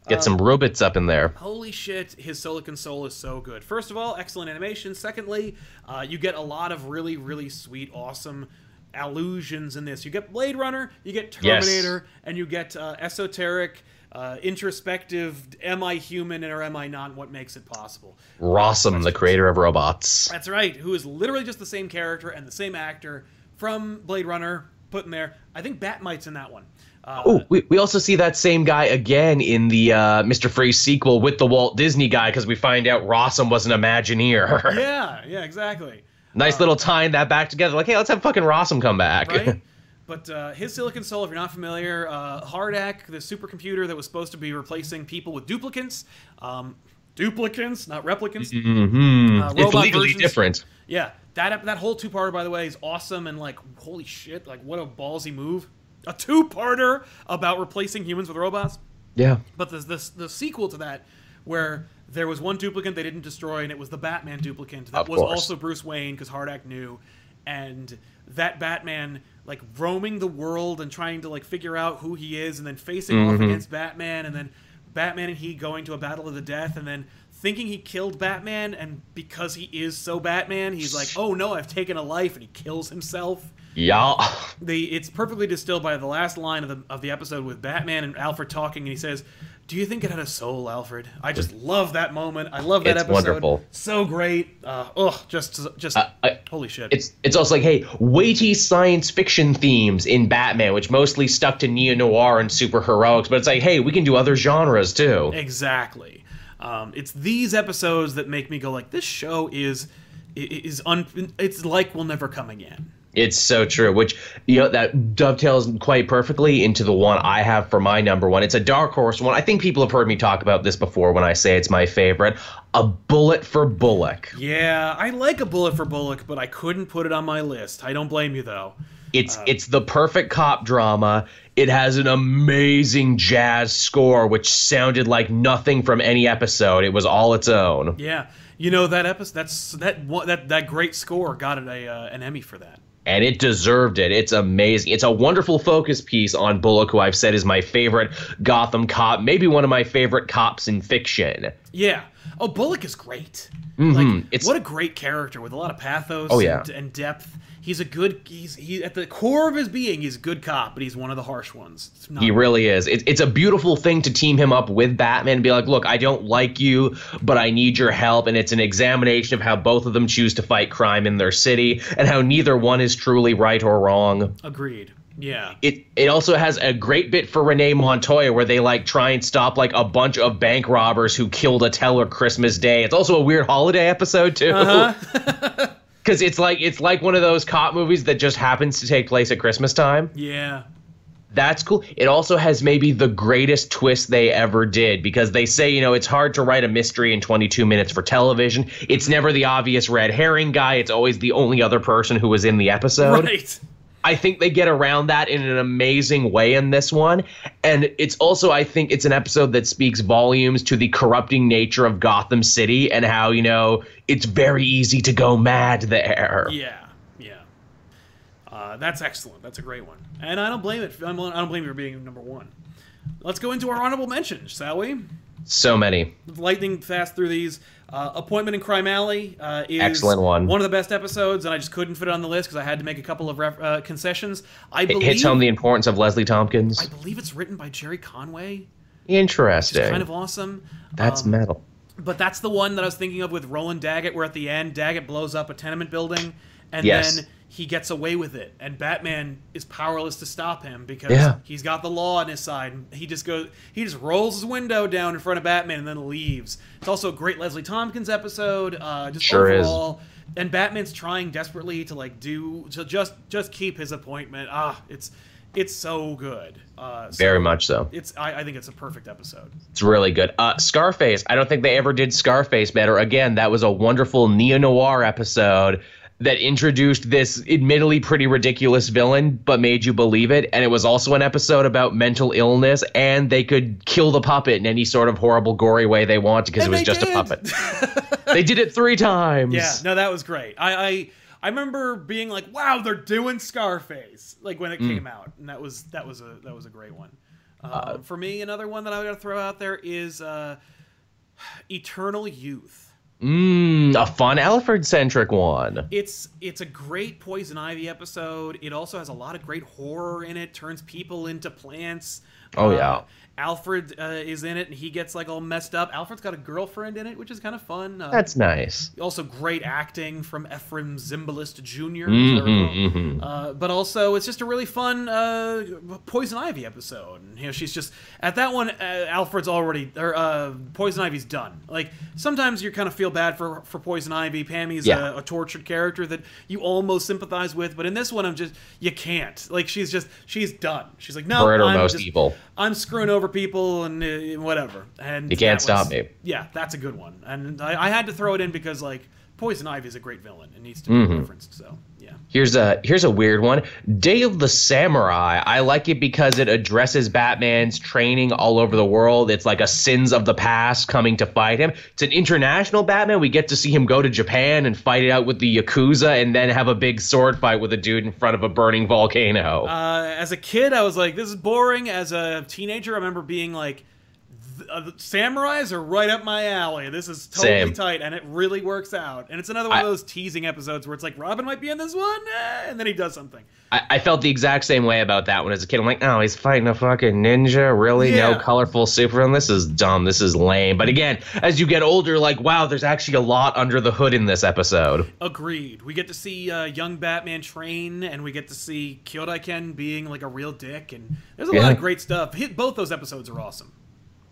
Get some robots up in there. Holy shit, his Silicon Soul is so good. First of all, excellent animation. Secondly, uh, you get a lot of really, really sweet, awesome allusions in this. You get Blade Runner, you get Yes. Terminator, and you get uh, esoteric, uh, introspective, am I human or am I not, what makes it possible. Rossum, the creator of robots. That's right, who is literally just the same character and the same actor from Blade Runner put in there. I think Bat-Mite's in that one. Uh, Oh, we, we also see that same guy again in the uh, Mr. Freeze sequel with the Walt Disney guy because we find out Rossum was an Imagineer. yeah, yeah, exactly. nice little tying that back together. Like, hey, let's have fucking Rossum come back. right? But uh, his Silicon Soul, if you're not familiar, uh, HARDAC, the supercomputer that was supposed to be replacing people with duplicates, um, duplicants, not replicants. hmm Uh, it's legally versions. different. Yeah, that that whole two-parter, by the way, is awesome and like, holy shit, like what a ballsy move. A two-parter about replacing humans with robots. Yeah. But there's this the sequel to that where there was one duplicant they didn't destroy, and it was the Batman duplicant that was also Bruce Wayne because HARDAC knew, and that Batman like roaming the world and trying to like figure out who he is, and then facing off Mm-hmm. against Batman, and then Batman and he going to a battle of the death, and then thinking he killed Batman, and because he is so Batman, he's like, oh no, I've taken a life, and he kills himself Yeah. the it's perfectly distilled by the last line of the of the episode with Batman and Alfred talking, and he says, "Do you think it had a soul, Alfred?" I just love that moment. I love that It's episode. wonderful. So great. Uh, ugh, just just I- holy shit. It's it's also like, hey, weighty science fiction themes in Batman, which mostly stuck to neo noir and super heroics, but it's like, hey, we can do other genres too. exactly. Um, it's these episodes that make me go like, this show is is un. It's like we'll never come again. It's so true, which you know that dovetails quite perfectly into the one I have for my number one. It's a dark horse one. I think people have heard me talk about this before when I say it's my favorite. A Bullet for Bullock. Yeah, I like a bullet for Bullock, but I couldn't put it on my list. I don't blame you though. It's it's the perfect cop drama. It has an amazing jazz score, which sounded like nothing from any episode. It was all its own. Yeah, you know that episode. That's that that that great score got it a uh, an Emmy for that. and it deserved it. It's amazing. It's a wonderful focus piece on Bullock, who I've said is my favorite Gotham cop, maybe one of my favorite cops in fiction. Yeah. Oh, Bullock is great. Mhm. Like, It's- what a great character with a lot of pathos Oh, yeah. and, and depth. He's a good. He's he at the core of his being. He's a good cop, but he's one of the harsh ones. He really is. It, it's a beautiful thing to team him up with Batman and be like, look, I don't like you, but I need your help. And it's an examination of how both of them choose to fight crime in their city and how neither one is truly right or wrong. agreed. Yeah. It it also has a great bit for Renee Montoya where they like try and stop like a bunch of bank robbers who killed a teller Christmas Day. It's also a weird holiday episode too. Uh-huh. Cause it's like it's like one of those cop movies that just happens to take place at Christmas time. Yeah. That's cool. It also has maybe the greatest twist they ever did because they say, you know, it's hard to write a mystery in 22 minutes for television. It's never the obvious red herring guy. It's always the only other person who was in the episode. Right. I think they get around that in an amazing way in this one. And it's also, I think, it's an episode that speaks volumes to the corrupting nature of Gotham City and how, you know, it's very easy to go mad there. Yeah. Yeah. Uh, that's excellent. That's a great one. And I don't blame it. I don't blame you for being number one. Let's go into our honorable mentions, shall we? So many. lightning fast through these. Uh, Appointment in Crime Alley uh, is Excellent one. One of the best episodes, and I just couldn't fit it on the list because I had to make a couple of ref- uh, concessions. I It believe hits home the importance of Leslie Tompkins. I believe it's written by Gerry Conway. Interesting. It's kind of awesome. That's Um, metal. But that's the one that I was thinking of with Roland Daggett, where at the end Daggett blows up a tenement building, and Yes. then he gets away with it, and Batman is powerless to stop him because Yeah. he's got the law on his side. And he just goes, he just rolls his window down in front of Batman and then leaves. It's also a great Leslie Tompkins episode. Uh, just Sure is. and Batman's trying desperately to like do to just just keep his appointment. Ah, it's it's so good. Uh, so Very much so. It's I, I think it's a perfect episode. It's really good. Uh, Scarface. I don't think they ever did Scarface better. Again, that was a wonderful neo noir episode that introduced this admittedly pretty ridiculous villain, but made you believe it. And it was also an episode about mental illness, and they could kill the puppet in any sort of horrible, gory way they wanted because it was just did. a puppet. they did it three times. Yeah, no, that was great. I, I I remember being like, "Wow, they're doing Scarface!" Like when it Mm. came out, and that was that was a that was a great one. Uh, for me, another one that I got to throw out there is uh, Eternal Youth. Mm, a fun Alfred centric one. It's it's a great Poison Ivy episode. It also has a lot of great horror in it. Turns people into plants. Oh, Uh, yeah. Alfred uh, is in it, and he gets like all messed up. Alfred's got a girlfriend in it, which is kind of fun. Uh, That's nice. also great acting from Efrem Zimbalist Jr. Mhm, mhm. Uh, but also, it's just a really fun uh, Poison Ivy episode. And, you know, she's just at that one. Uh, Alfred's already or uh, Poison Ivy's done. Like sometimes you kind of feel bad for for Poison Ivy. Pammy's Yeah. a, a tortured character that you almost sympathize with, but in this one, I'm just you can't. Like she's just she's done. She's like no, For it or I'm most just- evil. I'm screwing over people and uh, whatever. And You can't that stop was- me. Yeah, that's a good one, and I, I had to throw it in because like Poison Ivy is a great villain. It needs to be Mm-hmm. referenced. So Here's a here's a weird one. Day of the Samurai. I like it because it addresses Batman's training all over the world. It's like a sins of the past coming to fight him. It's an international Batman. We get to see him go to Japan and fight it out with the Yakuza and then have a big sword fight with a dude in front of a burning volcano. Uh, as a kid, I was like, "This is boring." As a teenager, I remember being like, uh, the "Samurais are right up my alley. This is totally Same. tight," and it really works out. And it's another one I- of those teasing episodes where it's like, "Robin might be in this one," eh, and then he does something. I, I felt the exact same way about that one as a kid. I'm like, oh, he's fighting a fucking ninja. Really? Yeah. No colorful supervillain? This is dumb. This is lame. But again, as you get older, like, wow, there's actually a lot under the hood in this episode. Agreed. We get to see uh, young Batman train, and we get to see Kyodai-ken being like a real dick, and there's a lot of great stuff. Both those episodes are awesome.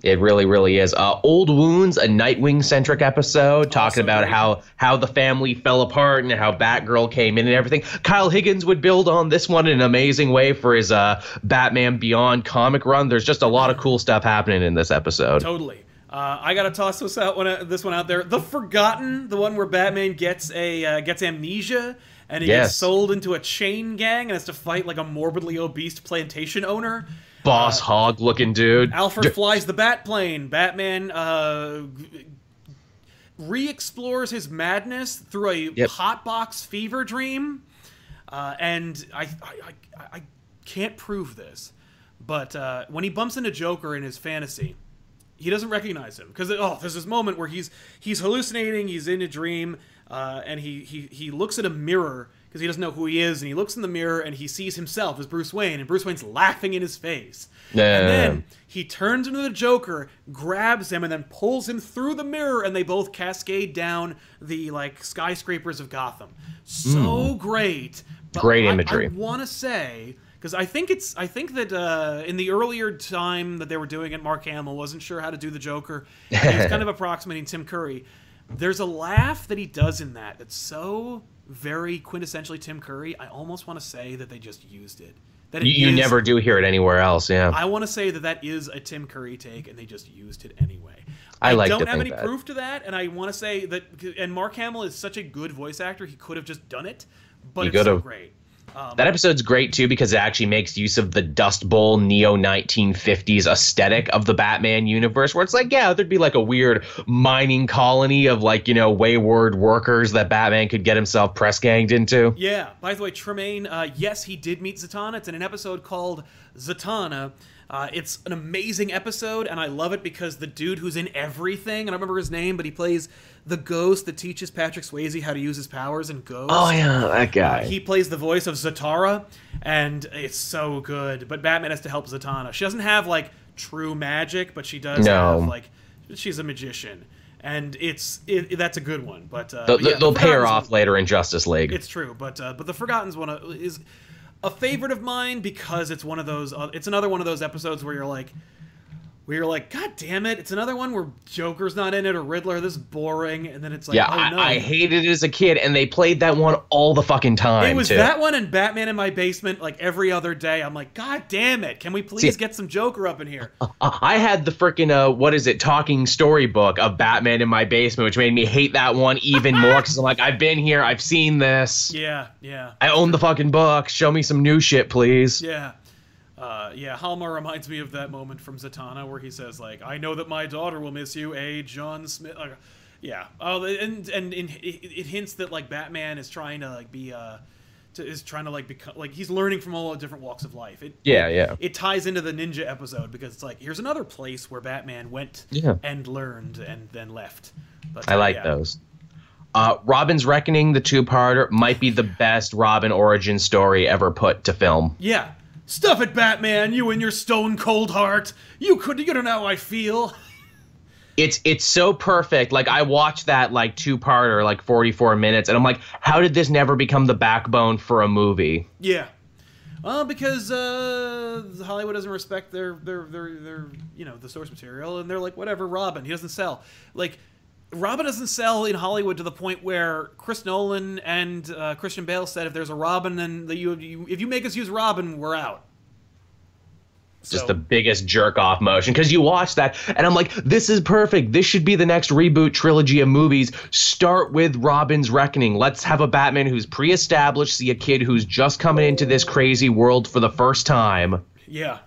It really, really is. Uh, Old Wounds, a Nightwing centric episode, talking about how how the family fell apart and how Batgirl came in and everything. Kyle Higgins would build on this one in an amazing way for his uh, Batman Beyond comic run. There's just a lot of cool stuff happening in this episode. Totally. Uh, I gotta toss this out one, uh, this one out there. The Forgotten, the one where Batman gets a uh, gets amnesia and he gets sold into a chain gang and has to fight like a morbidly obese plantation owner. Boss hog looking dude. Alfred flies the bat plane. Batman uh, re-explores his madness through a Yep. hotbox fever dream, uh, and I, I, I, I can't prove this, but uh, when he bumps into Joker in his fantasy, he doesn't recognize him because oh, there's this moment where he's he's hallucinating, he's in a dream, uh, and he he he looks at a mirror because he doesn't know who he is, and he looks in the mirror and he sees himself as Bruce Wayne, and Bruce Wayne's laughing in his face, Yeah. and then he turns into the Joker, grabs him, and then pulls him through the mirror, and they both cascade down the like skyscrapers of Gotham. So great, but. Great I- imagery. I want to say because I think it's I think that uh, in the earlier time that they were doing it, Mark Hamill wasn't sure how to do the Joker. He was kind of approximating Tim Curry. There's a laugh that he does in that that's so very quintessentially Tim Curry. I almost want to say that they just used it. That it You, you is- never do hear it anywhere else. Yeah. I want to say that that is a Tim Curry take, and they just used it anyway. I like don't have any that. proof to that, and I want to say that. And Mark Hamill is such a good voice actor; he could have just done it, but He it's so great. Um, That episode's great too because it actually makes use of the Dust Bowl neo 1950s aesthetic of the Batman universe, where it's like, yeah, there'd be like a weird mining colony of like, you know, wayward workers that Batman could get himself press ganged into. Yeah. By the way, Tremaine, uh, yes, he did meet Zatanna. It's in an episode called Zatanna. Uh, it's an amazing episode, and I love it because the dude who's in everything, and I don't remember his name, but he plays the ghost that teaches Patrick Swayze how to use his powers and Ghost. Oh yeah, that guy. He plays the voice of Zatara, and it's so good. But Batman has to help Zatanna. She doesn't have like true magic, but she does No. have like she's a magician, and it's it, that's a good one. But uh, they'll but yeah, they'll the pay her off later in Justice League. it's true, but uh, but the Forgotten's one is a favorite of mine because it's one of those. Uh, it's another one of those episodes where you're like, where you're like, God damn it! It's another one where Joker's not in it or Riddler. This is boring, and then it's like, yeah, oh I, no. I hated it as a kid, and they played that one all the fucking time. it was too. that one and Batman in my basement like every other day. I'm like, God damn it! Can we please See- get some Joker up in here? I had the freaking uh, what is it, talking storybook of Batman in my basement, which made me hate that one even more because I'm like, I've been here, I've seen this. yeah, yeah, I own the fucking book. Show me some new shit, please. yeah. Uh, yeah, Halmar reminds me of that moment from Zatanna where he says, like, I know that my daughter will miss you, a John Smith. Uh, yeah. Oh, and and, and it, it hints that like Batman is trying to like be uh, to, is trying to like become like he's learning from all the different walks of life. It, Yeah, yeah. It ties into the ninja episode because it's like here's another place where Batman went Yeah. and learned and then left. But I uh, like yeah. those. Uh, Robin's Reckoning, the two-parter, might be the best Robin origin story ever put to film. Yeah. Stuff it, Batman. You and your stone cold heart. You could. You don't know how I feel. It's it's so perfect. Like I watched that like two-parter, like 44 minutes, and I'm like, how did this never become the backbone for a movie? Yeah. Well, because uh, Hollywood doesn't respect their, their their their you know the source material, and they're like, whatever. Robin, he doesn't sell. Like, Robin doesn't sell in Hollywood to the point where Chris Nolan and uh, Christian Bale said, if there's a Robin, then the, you, you if you make us use Robin, we're out. just So- the biggest jerk off motion because you watch that and I'm like, this is perfect. This should be the next reboot trilogy of movies. Start with Robin's Reckoning. Let's have a Batman who's pre established, see a kid who's just coming into this crazy world for the first time. yeah.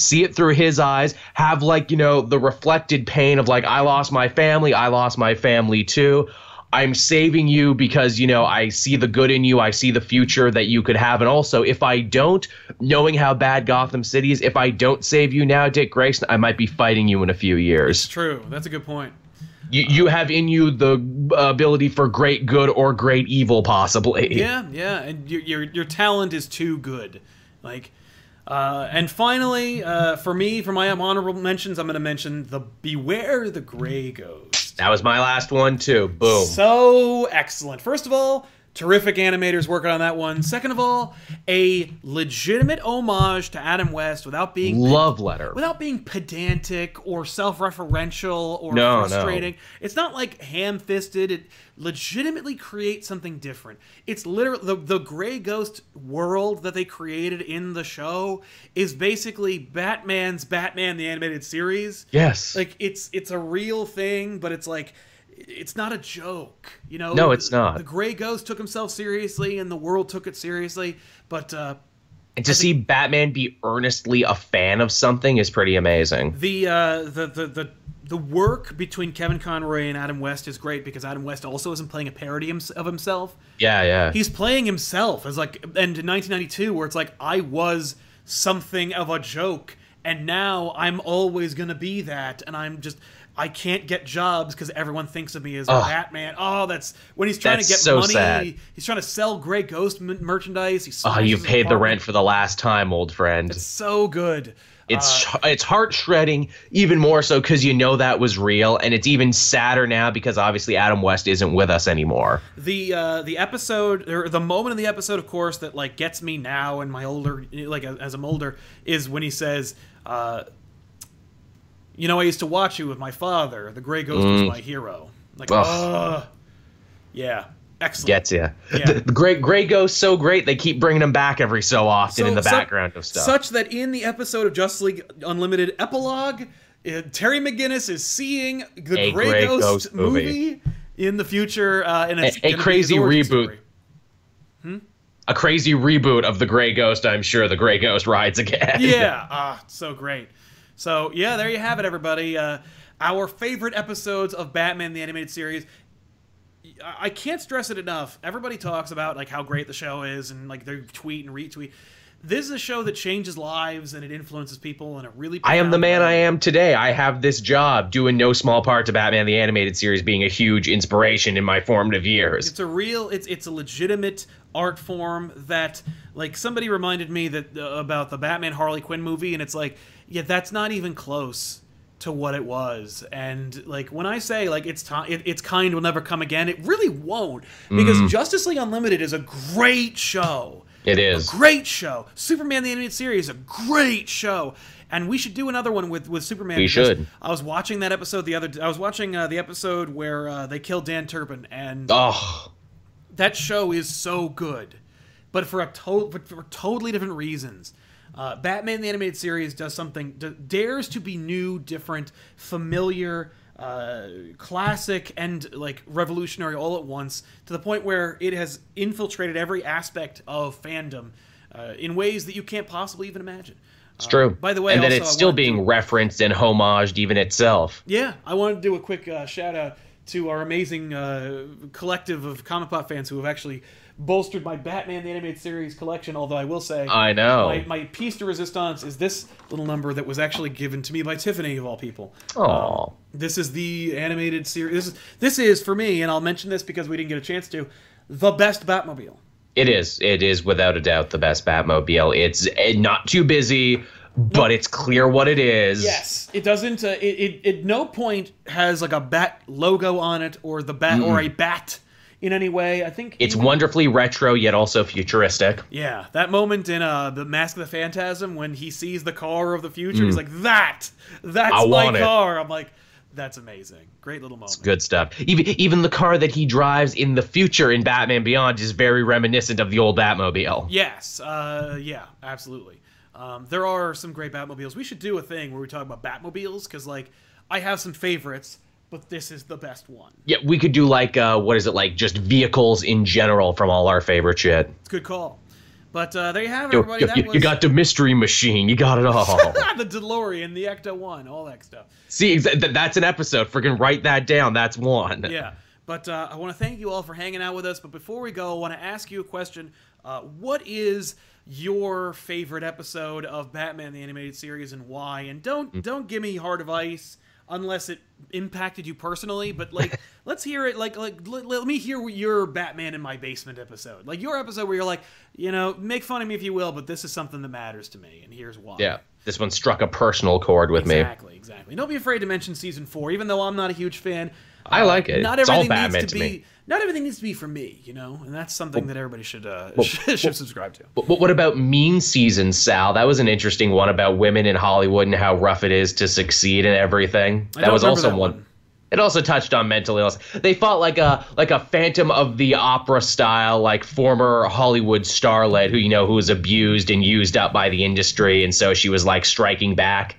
See it through his eyes, have like, you know, the reflected pain of like, I lost my family, I lost my family too. I'm saving you because, you know, I see the good in you. I see the future that you could have. And also, if I don't, knowing how bad Gotham City is, if I don't save you now, Dick Grayson, I might be fighting you in a few It's years. true. That's a good point. You, you uh, have in you the uh, ability for great good or great evil, possibly. Yeah, yeah, and your your, your talent is too good. Like, uh, and finally, uh, for me, for my honorable mentions, I'm going to mention the Beware the Gray Ghost. That was my last one, too. Boom. So excellent. First of all, terrific animators working on that one. Second of all, a legitimate homage to Adam West without being Love letter. without being pedantic or self-referential or No, no. frustrating. It's not like ham-fisted. It legitimately creates something different. It's literally the the Gray Ghost world that they created in the show is basically Batman's Batman the animated series. Yes. Like it's it's a real thing, but it's like it's not a joke. You know, No, it's not. The Gray Ghost took himself seriously, and the world took it seriously. But uh, And to see Batman be earnestly a fan of something is pretty amazing. the uh, the the the the work between Kevin Conroy and Adam West is great because Adam West also isn't playing a parody of himself. Yeah, yeah. He's playing himself as like, and in 1992, where it's like I was something of a joke, and now I'm always gonna be that, and I'm just. I can't get jobs because everyone thinks of me as Ugh. Batman. Oh, that's when he's trying to get so money. sad. He's trying to sell Grey Ghost merchandise. He Oh, you've paid the rent for the last time, old friend. It's so good. It's it's heart shredding, even more so because you know that was real, and it's even sadder now because obviously Adam West isn't with us anymore. the uh, the episode or the moment in the episode, of course, that like gets me now and my older like as I'm older is when he says, uh, "You know, I used to watch you with my father. The Gray Ghost was my hero." Like, Ugh. oh, yeah, excellent. Gets you. Yeah. The, the great Gray Ghost so great they keep bringing him back every so often in the background of stuff. Such that in the episode of Justice League Unlimited epilogue, uh, Terry McGinnis is seeing the A Grey, Grey Ghost, Ghost movie. movie. in the future, uh, and it's A- a gonna be his crazy reboot. story. a crazy reboot of the Gray Ghost. I'm sure the Gray Ghost rides again. yeah ah so great so yeah there you have it everybody uh, our favorite episodes of batman the animated series I- can't stress it enough. Everybody talks about like how great the show is and like they tweet and retweet. This is a show that changes lives and it influences people and it really. I am the man way. I am today. I have this job, doing no small part to Batman the Animated Series being a huge inspiration in my formative years. It's a real. It's it's a legitimate art form that like somebody reminded me that uh, about the Batman Harley Quinn movie, and it's like yeah, that's not even close to what it was. And like when I say like it's time, it, its kind will never come again. It really won't because Mm-hmm. Justice League Unlimited is a great show. It is. A great show. Superman the Animated Series, a great show. And we should do another one with, with Superman. We should. I was watching that episode the other. I was watching uh, the episode where uh, they killed Dan Turpin, and Oh, that show is so good, but for a to- but for totally different reasons. Uh, Batman the animated series does something d- dares to be new, different, familiar, uh, classic, and like revolutionary all at once to the point where it has infiltrated every aspect of fandom uh, in ways that you can't possibly even imagine. it's true. by the way, and that it's still wanted to- being referenced and homaged even itself. Yeah, I wanted to do a quick uh, shout out to our amazing uh, collective of comic pop fans who have actually bolstered my Batman the Animated Series collection. Although I will say, I know. my, my piece de resistance is this little number that was actually given to me by Tiffany of all people. Aw. This is the animated series. This is this is for me, and I'll mention this because we didn't get a chance to. The best Batmobile. It is. It is without a doubt the best Batmobile. It's eh, not too busy, but it's clear what it is. Yes, it doesn't. Uh, it, it at no point has like a bat logo on it or the bat or a bat in any way. I think It's even- wonderfully retro yet also futuristic. Yeah, that moment in uh, the Mask of the Phantasm when he sees the car of the future, he's like, "That, that's Mm. I my want it." car." I'm like, "That's amazing, great little moment." Good stuff. Even even the car that he drives in the future in Batman Beyond is very reminiscent of the old Batmobile. Yes, uh, yeah, absolutely. Um, there are some great Batmobiles. We should do a thing where we talk about Batmobiles because, like, I have some favorites, but this is the best one. Yeah, we could do like uh, what is it like? Just vehicles in general from all our favorite shit. It's a good call. But uh, there you have it, everybody. yo, that you, was you got the mystery machine. You got it all. the DeLorean, the Ecto One, all that stuff. See, that's an episode. Freaking write that down. That's one. yeah. But uh, I want to thank you all for hanging out with us. But before we go, I want to ask you a question. Uh, what is your favorite episode of Batman the Animated Series and why? And don't don't give me Heart of Ice unless it impacted you personally. But like, let's hear it. Like like let, let me hear your Batman in my basement episode. Like your episode where you're like, you know, make fun of me if you will, but this is something that matters to me, and here's why. Yeah, this one struck a personal chord with me. Exactly, exactly. Don't be afraid to mention season four, even though I'm not a huge fan. I like it. Not It's all everything needs to, to be. me. Not everything needs to be for me, you know, and that's something that everybody should uh, should, should subscribe to. But what about Mean Season, Sal? That was an interesting one about women in Hollywood and how rough it is to succeed and everything. That was also that one. one. It also touched on mental illness. They fought like a like a Phantom of the Opera style, like former Hollywood starlet who you know who was abused and used up by the industry, and so she was like striking back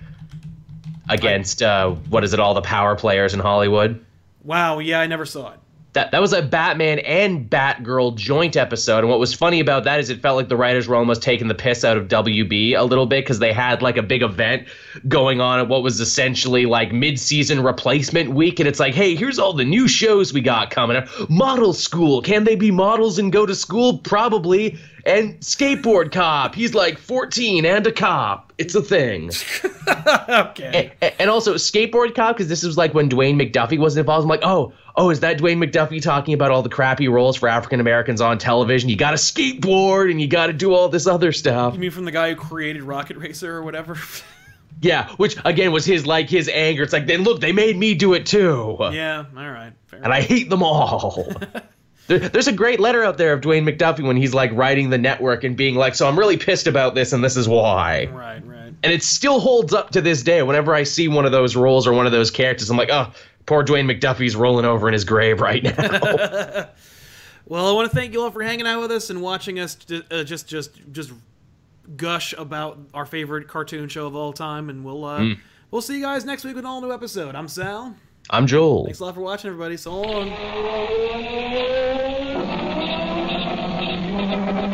against uh, what is it all the power players in Hollywood. Wow, yeah, I never saw it. That that was a Batman and Batgirl joint episode, and what was funny about that is it felt like the writers were almost taking the piss out of WB a little bit because they had like a big event going on at what was essentially like mid-season replacement week, and it's like, hey, here's all the new shows we got coming up. Model School, can they be models and go to school? Probably. And Skateboard Cop, he's like 14 and a cop. It's a thing. okay. And, and also Skateboard Cop, because this was like when Dwayne McDuffie was involved. I'm like, oh, oh, is that Dwayne McDuffie talking about all the crappy roles for African Americans on television? You got to skateboard and you got to do all this other stuff. You mean from the guy who created Rocket Racer or whatever? Yeah, which again was his like his anger. It's like, then look, they made me do it too. yeah, all right. Fair And I hate them all. There- There's a great letter out there of Dwayne McDuffie when he's like writing the network and being like, so I'm really pissed about this and this is why. Right, right. And it still holds up to this day. Whenever I see one of those roles or one of those characters, I'm like, oh, poor Dwayne McDuffie's rolling over in his grave right now. Well, I want to thank you all for hanging out with us and watching us uh, just just just gush about our favorite cartoon show of all time. And we'll uh, we'll see you guys next week with an all new episode. I'm Sal. I'm Joel. Thanks a lot for watching, everybody. So long. Thank you.